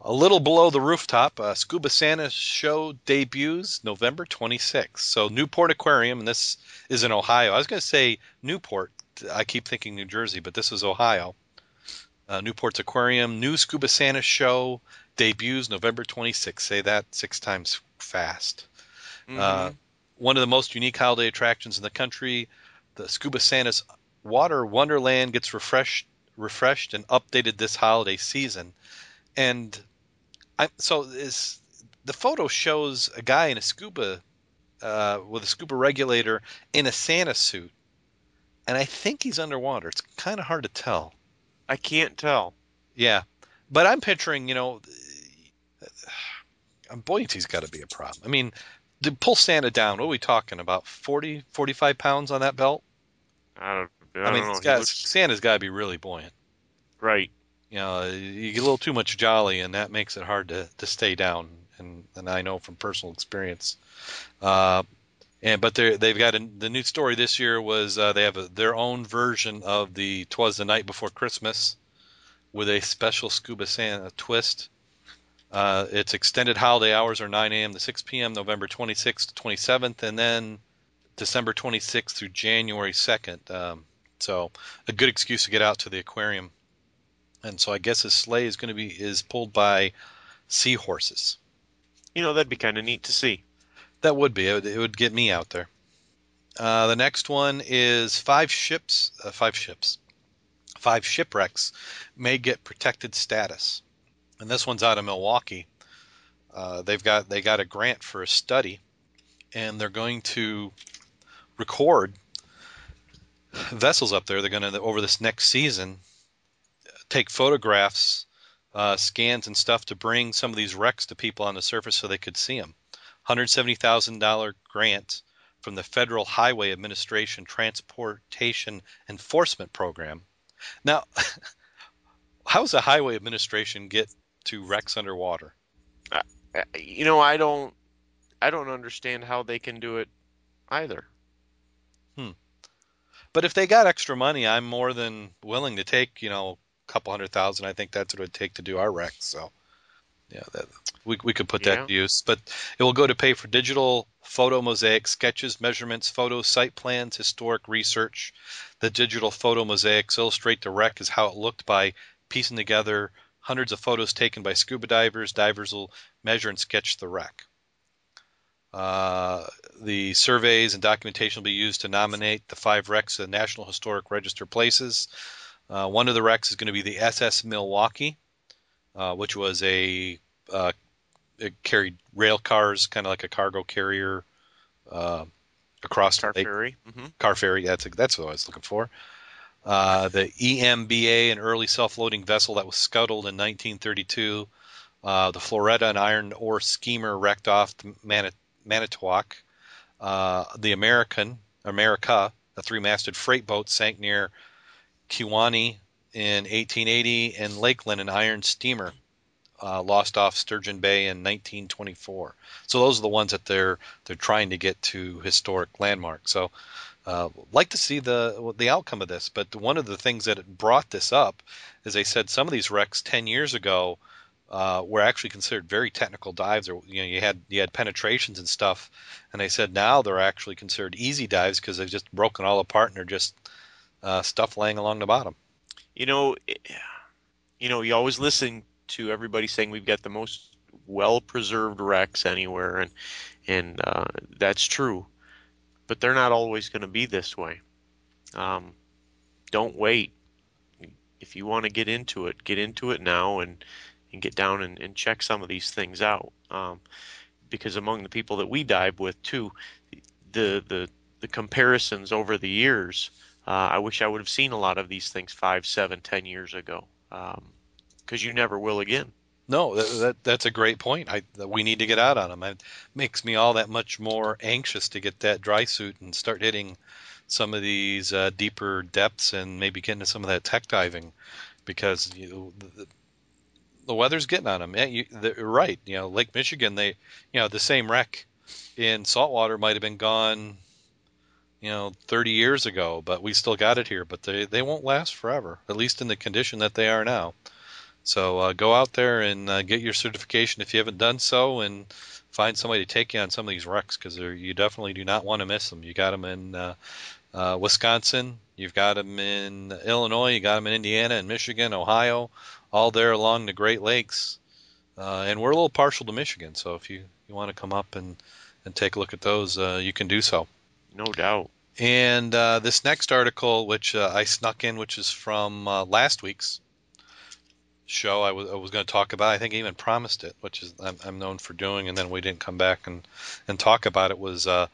A little below the rooftop, uh, Scuba Santa show debuts November 26th. So Newport Aquarium, and this is in Ohio. I was going to say Newport. I keep thinking New Jersey, but this is Ohio. Uh, Newport's Aquarium, new Scuba Santa show debuts November 26th. Say that six times fast. Uh, Mhm. one of the most unique holiday attractions in the country, the Scuba Santa's Water Wonderland gets refreshed, refreshed and updated this holiday season. And I, so is the photo shows a guy in a scuba uh, with a scuba regulator in a Santa suit, and I think he's underwater. It's kind of hard to tell. I can't tell. Yeah, but I'm picturing, you know, buoyancy's got to be a problem. I mean, to pull Santa down, what are we talking about? 40, 45 pounds on that belt? I don't. I, I, mean, got, looks- Santa's got to be really buoyant. right. You know, you get a little too much jolly, and that makes it hard to, to stay down. And, and I know from personal experience. Uh, And but they they've got a, the new story this year was uh, they have a, their own version of the "Twas the Night Before Christmas" with a special Scuba Santa twist. Uh, its extended holiday hours are 9 a.m. to 6 p.m. November 26th to 27th, and then December 26th through January 2nd. Um, so a good excuse to get out to the aquarium. And so I guess his sleigh is going to be is pulled by seahorses. You know, that'd be kind of neat to see. That would be. It would, it would get me out there. Uh, the next one is five ships. Uh, five ships. Five shipwrecks may get protected status, and this one's out of Milwaukee. Uh, they've got they got a grant for a study, and they're going to record vessels up there. They're going to over this next season take photographs, uh, scans, and stuff to bring some of these wrecks to people on the surface so they could see them. $170,000 grant from the Federal Highway Administration Transportation Enforcement Program. Now, [laughs] how does the Highway Administration get to wrecks underwater? Uh, you know, I don't, I don't understand how they can do it either. But if they got extra money, I'm more than willing to take, you know, a couple hundred thousand. I think that's what it would take to do our wrecks. So, yeah, that, we, we could put Yeah. that to use. But it will go to pay for digital photo mosaic sketches, measurements, photo site plans, historic research. The digital photo mosaics illustrate the wreck as how it looked by piecing together hundreds of photos taken by scuba divers. Divers will measure and sketch the wreck. Uh, the surveys and documentation will be used to nominate the five wrecks to the National Historic Register places. Uh, one of the wrecks is going to be the SS Milwaukee, uh, which was a uh, it carried rail cars, kind of like a cargo carrier uh, across Car ferry. hmm Car ferry. That's that's what I was looking for. Uh, the EMBA, an early self-loading vessel that was scuttled in 1932. Uh, the Floretta, an iron ore schemer wrecked off the Manit- Manitowoc. Uh, the American, America, a three-masted freight boat, sank near Kewaunee in 1880, and Lakeland, an iron steamer, uh, lost off Sturgeon Bay in 1924. So those are the ones that they're they're trying to get to historic landmarks. So uh, like to see the the outcome of this. But one of the things that brought this up is they said some of these wrecks 10 years ago uh, were actually considered very technical dives, or you know you had you had penetrations and stuff, and they said now they're actually considered easy dives because they've just broken all apart and they're just uh, stuff laying along the bottom. You know, it- you know, you always listen to everybody saying we've got the most well-preserved wrecks anywhere, and and uh, that's true, but they're not always going to be this way. Um, don't wait. If you want to get into it, get into it now and and get down and, and check some of these things out. Um, because among the people that we dive with too, the the the comparisons over the years. Uh, I wish I would have seen a lot of these things five, seven, ten years ago, because you never will again. No, that, that that's a great point. I we need to get out on them. It makes me all that much more anxious to get that dry suit and start hitting some of these uh, deeper depths and maybe get into some of that tech diving because you the, the weather's getting on them. Yeah, you, they're right. You know, Lake Michigan, they you know the same wreck in saltwater might have been gone, you know, 30 years ago, but we still got it here. But they they won't last forever, at least in the condition that they are now. So uh, go out there and uh, get your certification if you haven't done so, and find somebody to take you on some of these wrecks because you definitely do not want to miss them. You got them in uh, uh, Wisconsin, you've got them in Illinois, you got them in Indiana and Michigan, Ohio, all there along the Great Lakes. Uh, and we're a little partial to Michigan, so if you, you want to come up and, and take a look at those, uh, you can do so. No doubt. And uh, this next article, which uh, I snuck in, which is from uh, last week's show, I was, I was going to talk about. I think I even promised it, which is I'm, I'm known for doing, and then we didn't come back and, and talk about it. Was uh,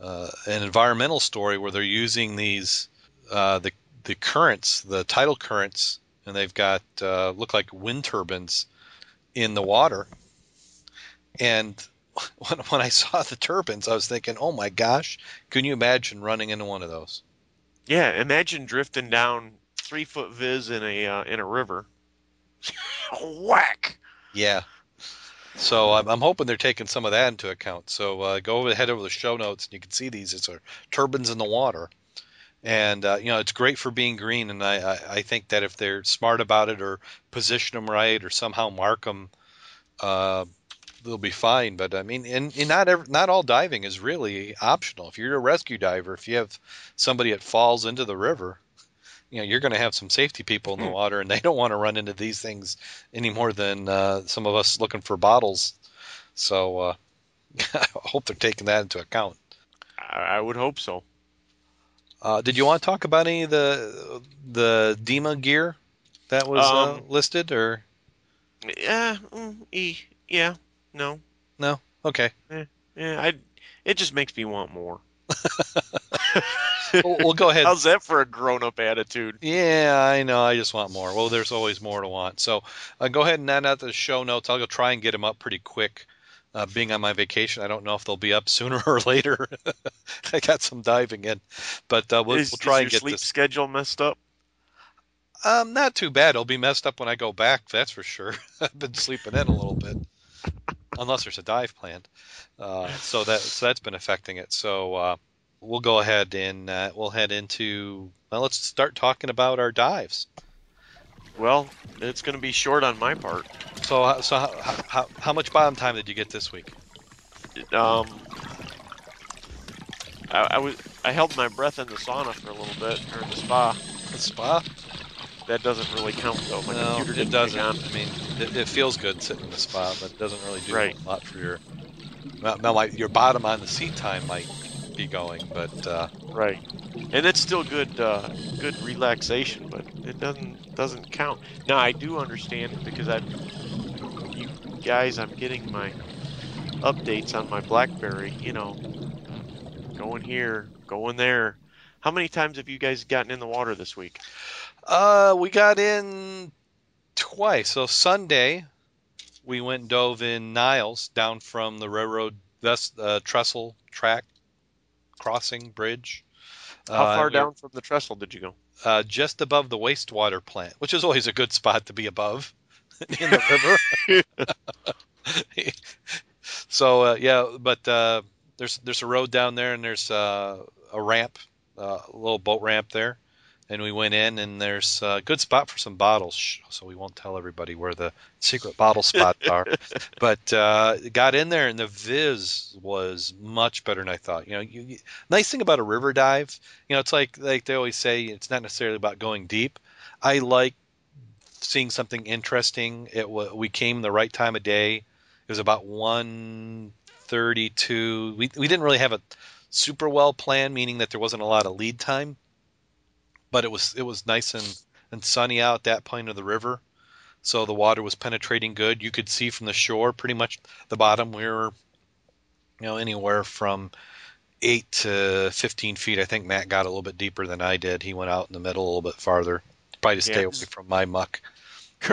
uh, an environmental story where they're using these uh, the the currents, the tidal currents, and they've got uh, look like wind turbines in the water. And [laughs] when, when I saw the turbines, I was thinking, oh my gosh, can you imagine running into one of those? Yeah, imagine drifting down three foot viz in a uh, in a river. [laughs] Whack. Yeah. So I'm, I'm hoping they're taking some of that into account. So uh, go ahead over the show notes and you can see these. It's our turbines in the water, and uh, you know it's great for being green. And I, I, I think that if they're smart about it or position them right or somehow mark them, uh, they'll be fine. But I mean, and, and not every, not all diving is really optional. If you're a rescue diver, if you have somebody that falls into the river, you know you're going to have some safety people in the water, and they don't want to run into these things any more than uh, some of us looking for bottles. So uh, [laughs] I hope they're taking that into account. I, I would hope so. Uh, did you want to talk about any of the the DEMA gear that was uh, Um, listed, or Yeah, mm, eh, yeah, no, no? Okay, yeah. I. It just makes me want more. we'll, we'll go ahead. [laughs] How's that for a grown-up attitude? Yeah, I know. I just want more. Well, there's always more to want. So uh, go ahead and add out the show notes. I'll go try and get them up pretty quick. Uh, being on my vacation, I don't know if they'll be up sooner [laughs] or later. [laughs] I got some diving in, but uh, we'll, is, we'll try and get sleep this. schedule messed up? Um, not too bad. It'll be messed up when I go back. That's for sure. [laughs] I've been sleeping in a little bit, unless there's a dive planned. Uh, so that so that's been affecting it. So uh, we'll go ahead and uh, we'll head into. Well, let's start talking about our dives. Well, it's going to be short on my part. So, so how, how, how much bottom time did you get this week? Um, I, I was I held my breath in the sauna for a little bit, or the spa. The spa? That doesn't really count though. My no, computer it doesn't. I mean, it, it feels good sitting in the spa, but it doesn't really do Right. a lot for your. Now, now, like your bottom on the seat time might be going, but uh, Right, and it's still good, uh, good relaxation, but it doesn't doesn't count. Now I do understand because I, you guys, I'm getting my updates on my BlackBerry. You know, going here, going there. How many times have you guys gotten in the water this week? uh, we got in twice. So Sunday, we went and dove in Niles down from the railroad uh, trestle track crossing bridge. How Uh, far we're- down from the trestle did you go? uh, just above the wastewater plant, which is always a good spot to be above [laughs] in the river. [laughs] so uh, yeah, but uh, there's there's a road down there, and there's uh, a ramp, uh, a little boat ramp there, and we went in, and there's a good spot for some bottles. Shh, So we won't tell everybody where the secret bottle spots [laughs] are, but uh, got in there, and the viz was much better than I thought. You know, you, you- nice thing about a river dive, you know, it's like like they always say, it's not necessarily about going deep. I like seeing something interesting. It we came the right time of day. It was about 1:32. We we didn't really have a super well planned, meaning that there wasn't a lot of lead time, but it was it was nice and and sunny out at that point of the river. So the water was penetrating good. You could see from the shore pretty much the bottom. We were, you know, anywhere from eight to 15 feet. I think Matt got a little bit deeper than I did. He went out in the middle a little bit farther, probably to stay Yeah. away from my muck. [laughs]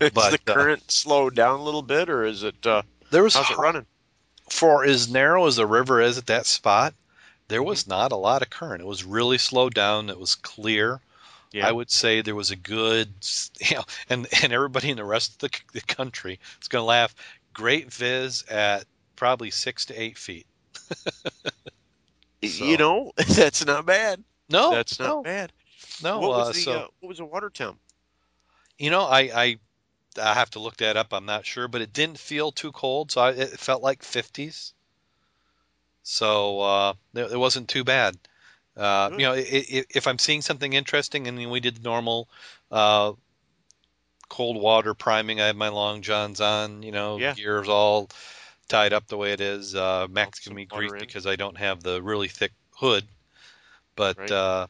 Is But, the uh, current slowed down a little bit, or is it? Uh, There was how's it running? for as narrow as the river is at that spot. There was not a lot of current. It was really slowed down. It was clear. Yeah. I would say there was a good, [laughs] you know, and and everybody in the rest of the, the country is going to laugh. Great viz at probably six to eight feet. [laughs] So- You know, [laughs] that's not bad. No, that's not no, bad. no. what was uh, the so uh, what was the water temp? you know, I, I I have to look that up. I'm not sure, but it didn't feel too cold, so I, it felt like 50s. So uh, it, it wasn't too bad. Uh, you know, i i if I'm seeing something interesting, and we did normal uh, cold water priming. I had my long johns on. You know, Yeah. gears all tied up the way it is. Uh, Max giving me grief in. because I don't have the really thick hood, but Right. uh,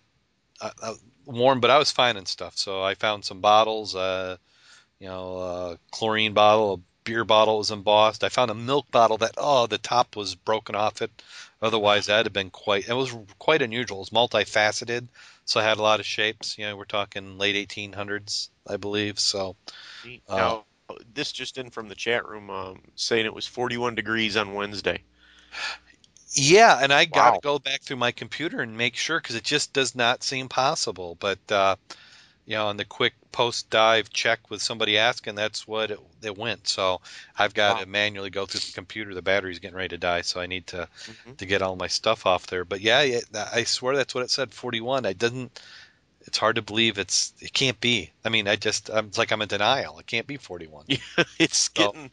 I, I, warm. But I was finding stuff, so I found some bottles. Uh, you know, a chlorine bottle, a beer bottle was embossed. I found a milk bottle that oh, the top was broken off it. Otherwise, that'd have been quite. It was quite unusual. It was multifaceted, so I had a lot of shapes. You know, we're talking late 1800s, I believe. So. Uh, now, this just in from the chat room um, saying it was 41 degrees on Wednesday. yeah, and I got to go back through my computer and make sure because it just does not seem possible. But uh, you know, on the quick post dive check with somebody asking, that's what it, it went. So I've got Wow. to manually go through the computer. The battery's getting ready to die, so I need to Mhm. to get all my stuff off there. But yeah, it, I swear that's what it said. 41. I didn't. It's hard to believe it's. It can't be. I mean, I just. I'm, it's like I'm in denial. It can't be 41. [laughs] it's So- getting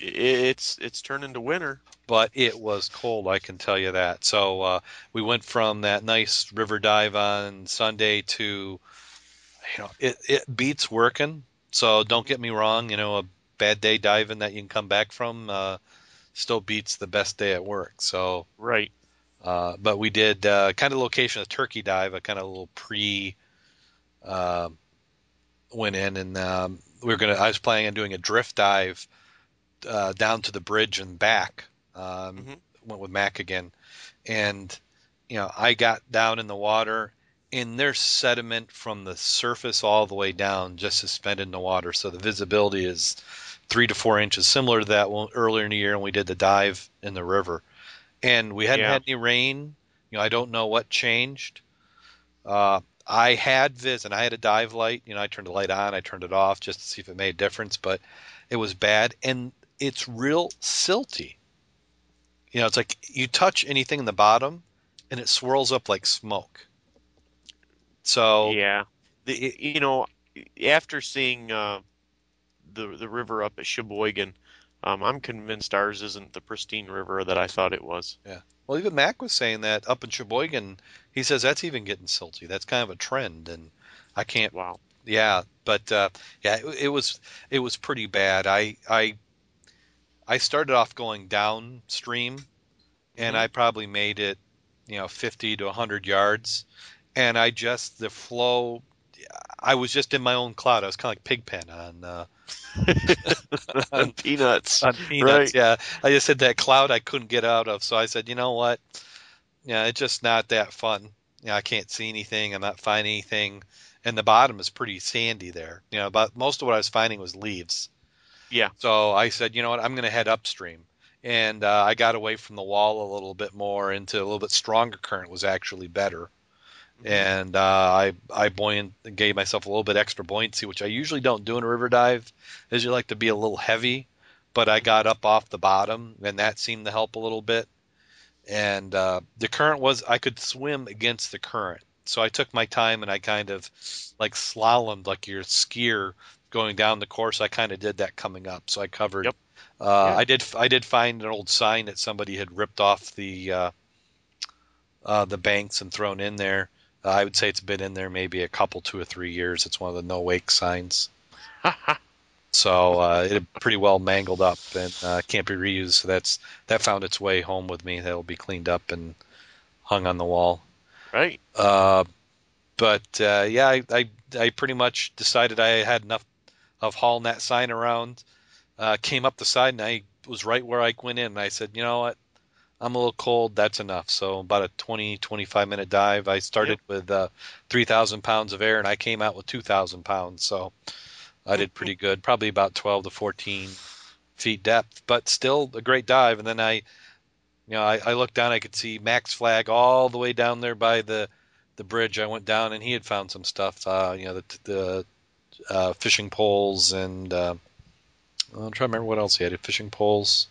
it's it's turning to winter. but it was cold. I can tell you that. So uh, we went from that nice river dive on Sunday to, you know, it it beats working. So don't get me wrong. You know, a bad day diving that you can come back from uh, still beats the best day at work. So, Right. uh, but we did uh, kind of location a turkey dive, a kind of little pre. Uh, went in and um, we were gonna. I was planning on doing a drift dive uh, down to the bridge and back. Um, Mhm. Went with Mac again, and you know I got down in the water, and there's sediment from the surface all the way down, just suspended in the water. So the visibility is three to four inches, similar to that one earlier in the year when we did the dive in the river. And we hadn't Yeah. had any rain. You know, I don't know what changed. Uh, I had vis, and I had a dive light. You know, I turned the light on, I turned it off just to see if it made a difference, but it was bad, and it's real silty. You know, it's like you touch anything in the bottom, and it swirls up like smoke. So Yeah. The you know after seeing uh, the the river up at Sheboygan, um, I'm convinced ours isn't the pristine river that I thought it was. Yeah. Well, even Mac was saying that up in Sheboygan, he says that's even getting silty. That's kind of a trend, and I can't. Wow. Yeah, but uh, yeah, it, it was it was pretty bad. I I I started off going downstream, and Mhm. I probably made it, you know, 50 to 100 yards, and I just the flow. I was just in my own cloud. I was kind of like Pigpen on uh, [laughs] On peanuts. on Peanuts. Right. Yeah, I just had that cloud I couldn't get out of. So I said, you know what? Yeah, it's just not that fun. You know, I can't see anything. I'm not finding anything, and the bottom is pretty sandy there. You know, about most of what I was finding was leaves. Yeah. So I said, you know what? I'm going to head upstream, and uh, I got away from the wall a little bit more into a little bit stronger current was actually better and uh, I I buoyant gave myself a little bit extra buoyancy, which I usually don't do in a river dive. Is you like to be a little heavy, but I got up off the bottom, and that seemed to help a little bit. And uh, the current was I could swim against the current, so I took my time and I kind of like slalomed like your skier going down the course. I kind of did that coming up, so I covered. Yep. Uh, Yeah. I did. I did find an old sign that somebody had ripped off the uh, uh, the banks and thrown in there. Uh, I would say it's been in there maybe a couple, two or three years. It's one of the no wake signs. [laughs] So uh, it pretty well mangled up and uh, can't be reused. So that's that found its way home with me. That'll be cleaned up and hung on the wall. right. Uh, but uh, yeah, I, I I pretty much decided I had enough of hauling that sign around. Uh, came up the side and I was right where I went in. And I said, you know what? I'm a little cold. That's enough. So about a 20, 25 minute dive. I started with uh, 3,000 pounds of air and I came out with 2,000 pounds. So I did pretty good. Probably about 12 to 14 feet depth, but still a great dive. And then I, you know, I, I looked down. I could see Max flag all the way down there by the the bridge. I went down and he had found some stuff. Uh, you know, the the uh, fishing poles and uh, I'm trying to remember what else he had. Fishing poles.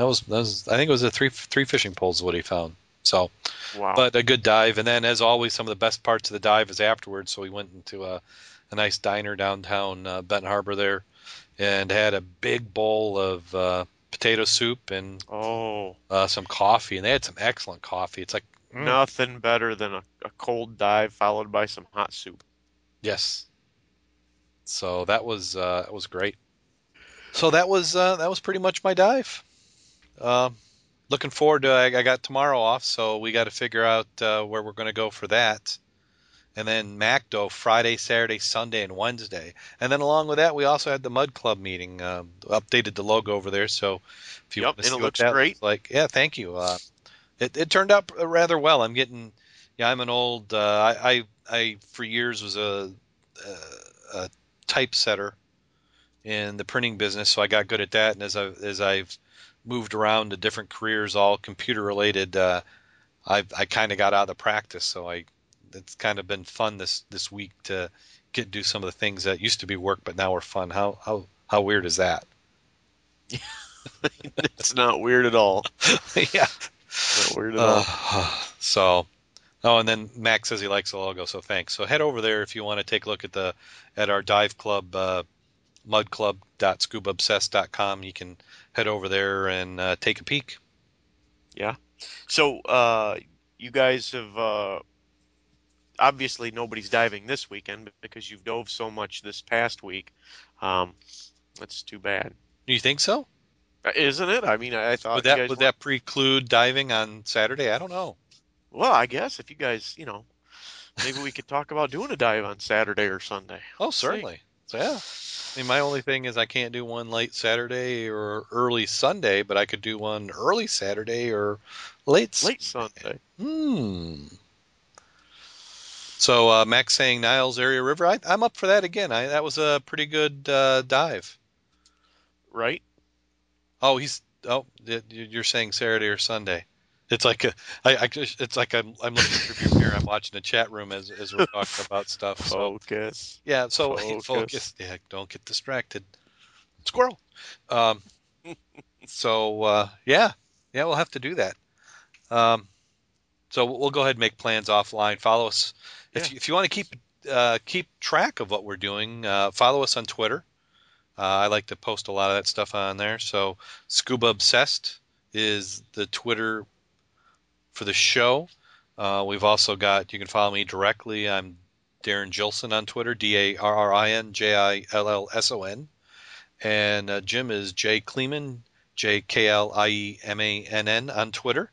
That was, that was I think it was a three three fishing poles what he found. So, Wow. but a good dive. And then, as always, some of the best parts of the dive is afterwards. So we went into a, a nice diner downtown uh, Benton Harbor there, and had a big bowl of uh, potato soup and oh, uh, some coffee. And they had some excellent coffee. It's like mm, nothing better than a, a cold dive followed by some hot soup. Yes. So that was uh, that was great. So that was uh, that was pretty much my dive. Um looking forward to I, I got tomorrow off, so we got to figure out uh, where we're going to go for that. And then MacDo Friday, Saturday, Sunday, and Wednesday. And then along with that, we also had the Mud Club meeting. Uh, updated the logo over there, so if you Yep, want to see it what that great. looks like, yeah, thank you. Uh, it it turned out rather well. I'm getting yeah, I'm an old. Uh, I, I I for years was a, a a typesetter in the printing business, so I got good at that. And as I as I've moved around to different careers, all computer related, uh, I I kind of got out of the practice. So I it's kind of been fun this this week to get do some of the things that used to be work but now are fun. How how how weird is that? [laughs] it's not weird at all. [laughs] yeah. Not weird at all. Uh, [sighs] so, oh, and then Max says he likes the logo, so thanks. So head over there if you want to take a look at the at our dive club, uh, mudclub.scubaobsessed.com. You can head over there and uh, take a peek. Yeah. So uh, you guys have uh, obviously nobody's diving this weekend because you've dove so much this past week. Um, that's too bad, Do You think so? isn't it? I mean, I, thought Would that guys would were- that preclude diving on Saturday? I don't know. Well, I guess if you guys, you know, maybe we could talk about doing a dive on Saturday or Sunday. Oh, certainly. So yeah. I mean, my only thing is I can't do one late Saturday or early Sunday, but I could do one early Saturday or late. Late Sunday. Hmm. So uh, Max saying Niles Area River. I, I'm up for that again. I, that was a pretty good uh, dive. Right? Oh, he's oh you're saying Saturday or Sunday. It's like a, I, I just, it's like I'm I'm looking through your mirror. I'm watching a chat room as as we're talking about stuff. So Focus. yeah, so Focus. focus. Yeah, don't get distracted. Squirrel. Um, so uh, yeah, yeah, we'll have to do that. Um, so we'll go ahead and make plans offline. Follow us if Yeah. you, if you want to keep uh, keep track of what we're doing. Uh, follow us on Twitter. Uh, I like to post a lot of that stuff on there. So Scuba Obsessed is the Twitter for the show. Uh, we've also got you can follow me directly. I'm Darrin Jillson on Twitter, D A R R I N J I L L S O N, and uh, Jim is J Kliemann, J K L I E M A N N on Twitter.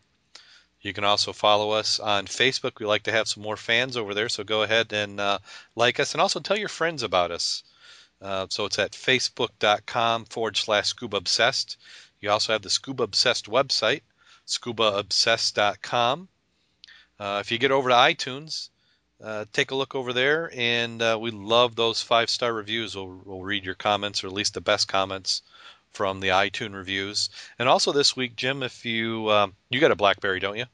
You can also follow us on Facebook. We like to have some more fans over there, so go ahead and uh, like us, and also tell your friends about us. Uh, so it's at facebook.com forward slash scuba obsessed. You also have the Scuba Obsessed website, scubaobsessed.com. Uh, if you get over to iTunes, uh, take a look over there, and uh, we love those five star reviews. We'll, we'll read your comments, or at least the best comments from the iTunes reviews. And also this week, Jim, if you um, you got a BlackBerry, don't you?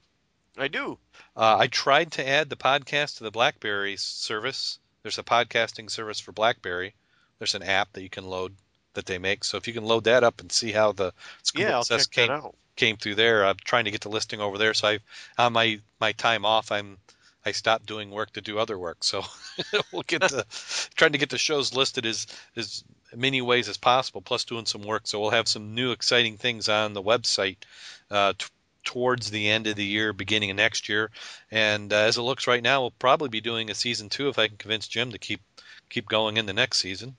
I do. Uh, I tried to add the podcast to the BlackBerry service. There's a podcasting service for BlackBerry. There's an app that you can load that they make. So if you can load that up and see how the Scuba Yeah, Obsessed came, that out. Came through there. I'm trying to get the listing over there. So I, on my my time off, I'm I stopped doing work to do other work. So [laughs] we'll get the [laughs] trying to get the shows listed as as many ways as possible, plus doing some work. So we'll have some new exciting things on the website uh, t- towards the end of the year, beginning of next year. And uh, as it looks right now, we'll probably be doing a season two if I can convince Jim to keep keep going in the next season.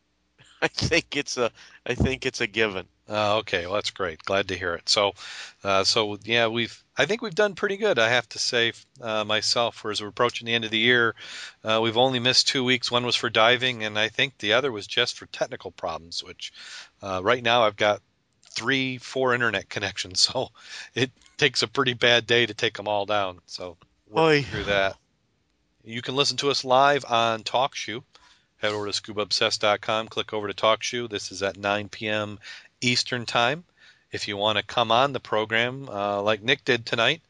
[laughs] I think it's a I think it's a given. Uh, okay, well that's great. Glad to hear it. So, uh, so yeah, we've I think we've done pretty good. I have to say uh, myself. As we're approaching the end of the year, uh, we've only missed two weeks. One was for diving, and I think the other was just for technical problems. Which uh, right now I've got three, four internet connections, [laughs] so it takes a pretty bad day to take them all down. So Oy. working through that. You can listen to us live on TalkShoe. Head over to scubaobsessed.com, click over to TalkShoe. This is at 9 p.m. Eastern Time. If you want to come on the program, uh, like Nick did tonight,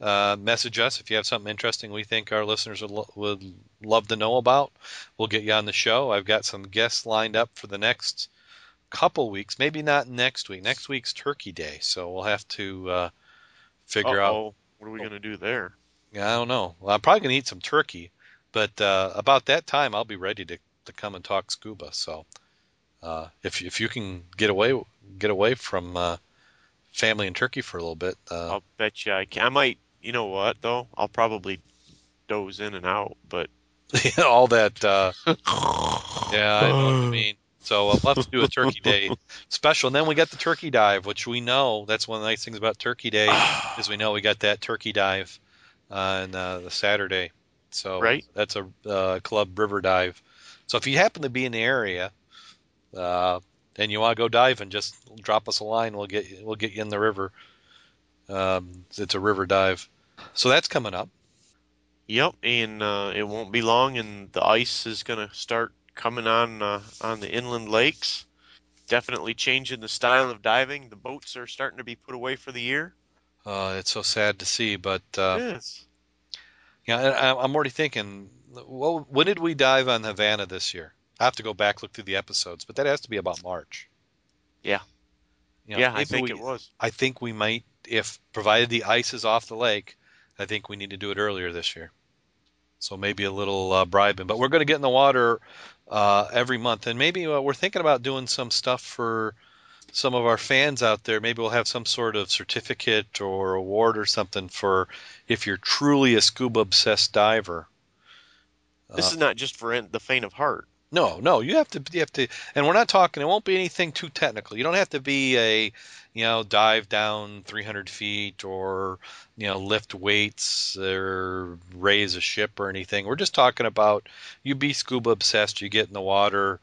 uh, message us if you have something interesting we think our listeners would, lo- would love to know about. We'll get you on the show. I've got some guests lined up for the next couple weeks, maybe not next week. Next week's Turkey Day, so we'll have to uh, figure out Uh-oh. What are we gonna do there? yeah, I don't know. Well, I'm probably gonna eat some turkey, but uh, about that time I'll be ready to, to come and talk scuba. So uh, if if you can get away get away from uh, family and turkey for a little bit, uh, I'll bet you I can. I might. You know what though? I'll probably doze in and out, but [laughs] all that uh, [laughs] yeah, I know what you mean. So uh, we'll have to do a turkey day [laughs] special, and then we got the turkey dive, which we know that's one of the nice things about Turkey Day [sighs] is we know we got that turkey dive on uh, the Saturday. So Right. that's a uh, club river dive. So if you happen to be in the area uh, and you want to go diving, just drop us a line. We'll get you, we'll get you in the river. Um, it's a river dive. So that's coming up. Yep, and uh, it won't be long, and the ice is gonna start coming on uh, on the inland lakes. Definitely changing the style of diving. The boats are starting to be put away for the year. Uh, it's so sad to see, but uh, yes. Yeah, I- I'm already thinking. Well, when did we dive on Havana this year? I have to go back look through the episodes, but that has to be about March. Yeah. You know, yeah, I think we- it was. I think we might, if provided the ice is off the lake, I think we need to do it earlier this year. So maybe a little uh, bribing, but we're going to get in the water uh, every month, and maybe uh, we're thinking about doing some stuff for some of our fans out there. Maybe we'll have some sort of certificate or award or something for if you're truly a scuba obsessed diver. This Uh, is not just for the faint of heart. No, no, you have to you have to and we're not talking it won't be anything too technical. You don't have to be a you know, dive down 300 feet or you know, lift weights or raise a ship or anything. We're just talking about you be scuba obsessed, you get in the water,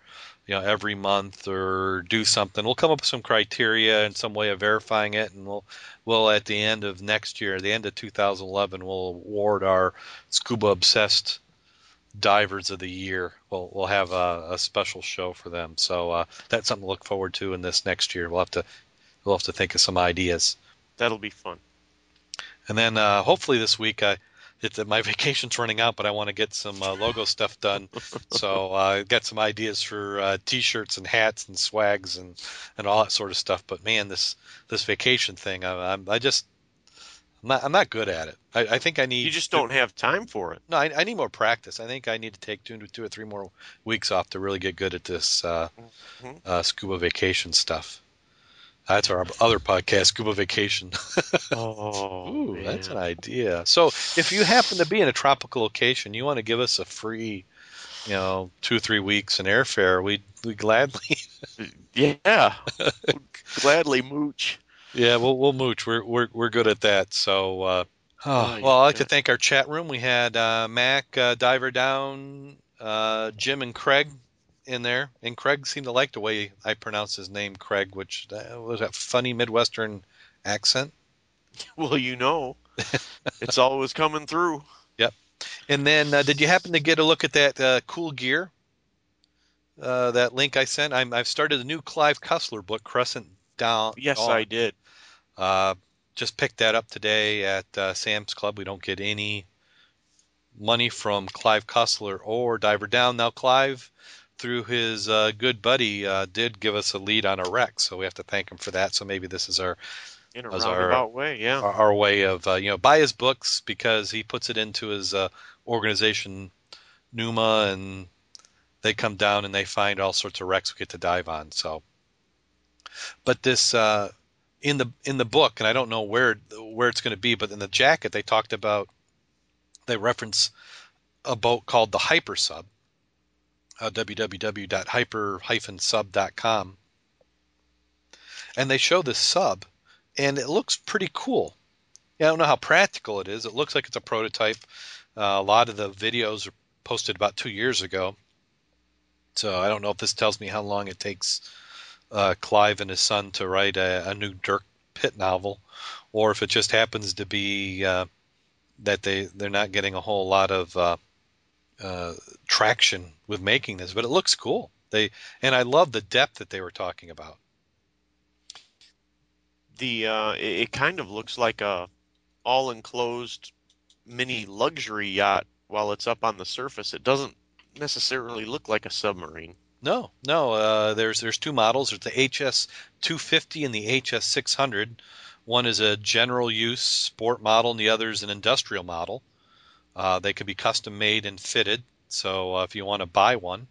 you know, every month or do something. We'll come up with some criteria and some way of verifying it and we'll we'll at the end of next year, the end of 2011, we'll award our scuba obsessed divers of the year. We'll we'll have a, a special show for them. So uh, that's something to look forward to in this next year. We'll have to we'll have to think of some ideas. That'll be fun. And then uh, hopefully this week, I, it's my [laughs] vacation's running out, but I want to get some uh, logo stuff done. [laughs] so I uh, got some ideas for uh, t-shirts and hats and swags and, and all that sort of stuff. But man, this this vacation thing, I, I'm I just I'm not I'm not good at it. I, I think I need You just don't have time for it. no, I, I need more practice. I think I need to take two, two or three more weeks off to really get good at this uh, Mhm. uh, scuba vacation stuff. That's our other podcast, Scuba Vacation. [laughs] Oh, Ooh, that's an idea. So, if you happen to be in a tropical location, you want to give us a free, you know, two or three weeks in airfare, we we gladly, [laughs] Yeah. [laughs] Gladly mooch. Yeah, we'll we'll mooch. We're we're we're good at that. So, uh, Oh, well, I'd like yeah. to thank our chat room. We had uh, Mac, uh, Diver Down, uh, Jim, and Craig in there. And Craig seemed to like the way I pronounce his name, Craig, which uh, was that funny Midwestern accent. [laughs] Well, you know, [laughs] it's always coming through. Yep. And then, uh, did you happen to get a look at that uh, cool gear? Uh, that link I sent. I'm, I've started a new Clive Cussler book, Crescent Dawn. Yes. I did. Uh, just picked that up today at uh, Sam's Club. We don't get any money from Clive Cussler or Diver Down. Now, Clive, through his uh, good buddy, uh, did give us a lead on a wreck, so we have to thank him for that. So maybe this is our In a roundabout way, yeah. our, our way of uh, you know buy his books because he puts it into his uh, organization Numa and they come down and they find all sorts of wrecks we get to dive on. So, but this uh, in the in the book, and I don't know where where it's going to be, but in the jacket they talked about they reference a boat called the Hyper Sub. Uh, www.hyper-sub.com and they show this sub and it looks pretty cool. I don't know how practical it is. It looks like it's a prototype. Uh, a lot of the videos are posted about two years ago, so I don't know if this tells me how long it takes uh, Clive and his son to write a, a new Dirk Pitt novel, or if it just happens to be uh, that they they're not getting a whole lot of uh, uh, traction with making this. But it looks cool. They and I love the depth that they were talking about. The uh, it, it kind of looks like a all-enclosed mini luxury yacht while it's up on the surface. It doesn't necessarily look like a submarine. No, no. Uh, there's there's two models. There's the HS 250 and the HS 600. One is a general use sport model, and the other is an industrial model. Uh, they can be custom made and fitted. So uh, if you want to buy one,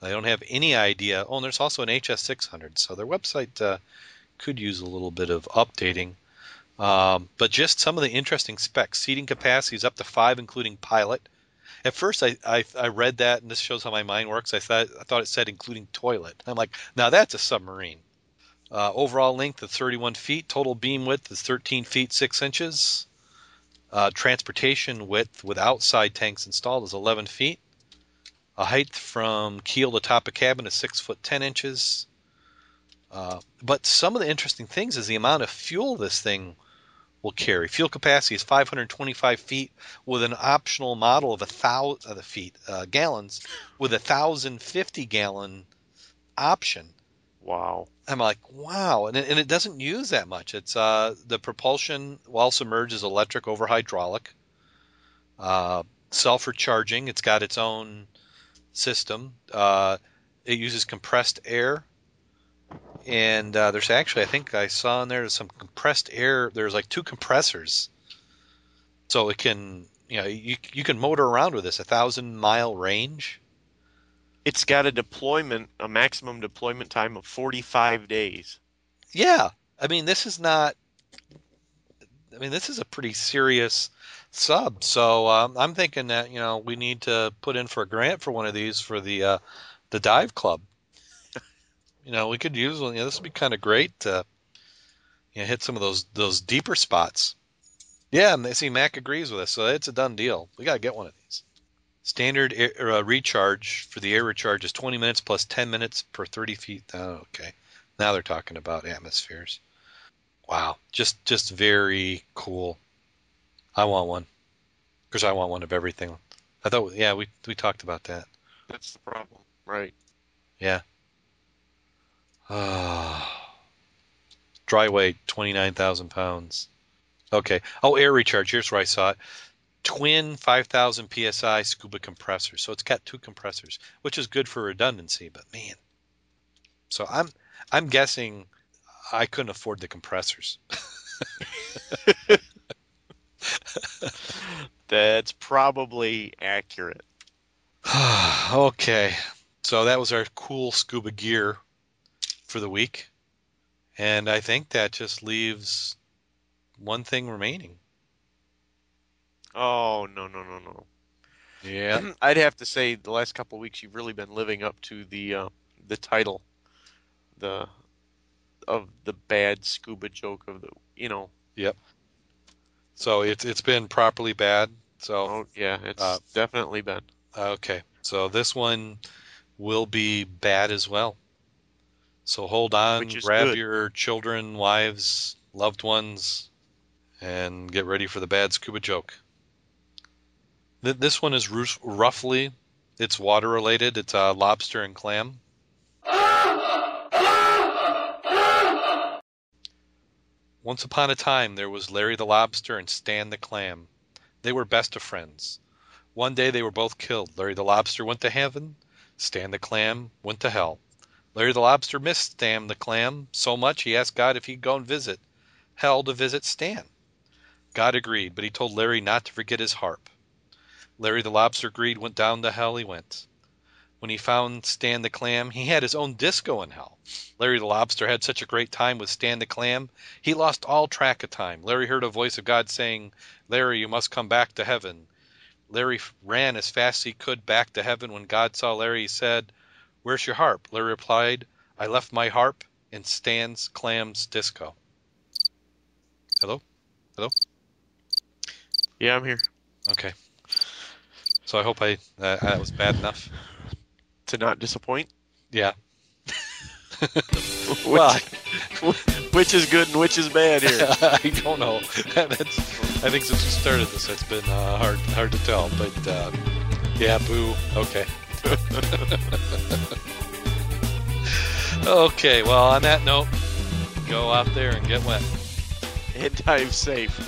they don't have any idea. Oh, and there's also an HS 600. So their website uh, could use a little bit of updating. Um, but just some of the interesting specs. Seating capacity is up to five, including pilot. At first, I, I I read that, and this shows how my mind works. I thought I thought it said including toilet. I'm like, now that's a submarine. Uh, overall length of 31 feet. Total beam width is 13 feet 6 inches. Uh, transportation width with outside tanks installed is 11 feet. A height from keel to top of cabin is 6 foot 10 inches. Uh, but some of the interesting things is the amount of fuel this thing will carry. Fuel capacity is 525 feet with an optional model of a thousand uh, feet uh, gallons with a thousand fifty gallon option. Wow. I'm like, wow, and it, and it doesn't use that much. It's uh, the propulsion while submerged is electric over hydraulic. Uh, self-recharging. It's got its own system. Uh, it uses compressed air, and uh, there's actually I think I saw in there some compressed air. There's like two compressors, so it can you know you you can motor around with this a thousand mile range. It's got a deployment, a maximum deployment time of 45 days. Yeah, I mean this is not. I mean this is a pretty serious sub. So um, I'm thinking that you know we need to put in for a grant for one of these for the uh, the dive club. You know we could use one. You know, this would be kind of great to you know, hit some of those those deeper spots. Yeah, and they see Mac agrees with us, so it's a done deal. We got to get one of these. Standard air, uh, recharge for the air recharge is 20 minutes plus 10 minutes per 30 feet. Oh, okay. Now they're talking about atmospheres. Wow, just just very cool. I want one because I want one of everything. I thought, yeah, we we talked about that. That's the problem, right? Yeah. [sighs] Dry weight, twenty nine thousand pounds. Okay. Oh, air recharge. Here's where I saw it. Twin 5,000 psi scuba compressors. So it's got two compressors, which is good for redundancy. But man, so I'm I'm guessing I couldn't afford the compressors. [laughs] That's probably accurate. [sighs] okay. So that was our cool scuba gear for the week. And I think that just leaves one thing remaining. Oh, no, no, no, no. Yeah. [clears throat] I'd have to say the last couple of weeks you've really been living up to the uh, the title the of the bad scuba joke of the you know Yep. So it's it's been properly bad. So oh yeah it's Uh, definitely been okay. So this one will be bad as well. So hold on, grab good. your children, wives, loved ones, and get ready for the bad scuba joke. Th- This one is rou- roughly, it's water related. It's uh, lobster and clam. Once upon a time, there was Larry the lobster and Stan the clam. They were best of friends. One day they were both killed. Larry the lobster went to heaven. Stan the clam went to hell. Larry the lobster missed Stan the clam so much he asked God if he'd go and visit hell to visit Stan. God agreed, but he told Larry not to forget his harp. Larry the lobster agreed, went down to hell he went. When he found Stan the clam, he had his own disco in hell. Larry the lobster had such a great time with Stan the clam, he lost all track of time. Larry heard a voice of God saying, Larry, you must come back to heaven. Larry ran as fast as he could back to heaven. When God saw Larry, he said, Where's your harp? Larry replied, I left my harp in Stan's Clam's disco. Hello? Hello? Yeah I'm here Okay. So I hope I uh, that was bad enough. to not disappoint Yeah. [laughs] which, Well, [laughs] which is good and which is bad here [laughs] I don't know. That's, I think since we started this, it's been uh, hard hard to tell. But uh, yeah, boo. Okay. [laughs] okay. Well, on that note, go out there and get wet. and dive safe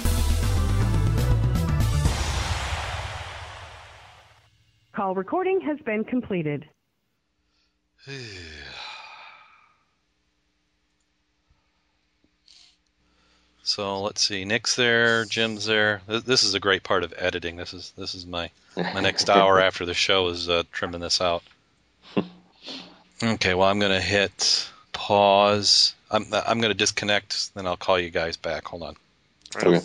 Call recording has been completed. [sighs] So let's see. Nick's there. Jim's there. This is a great part of editing. This is this is my my next [laughs] hour after the show is uh, trimming this out. [laughs] Okay. Well, I'm gonna hit pause. I'm I'm gonna disconnect. Then I'll call you guys back. Hold on. Okay.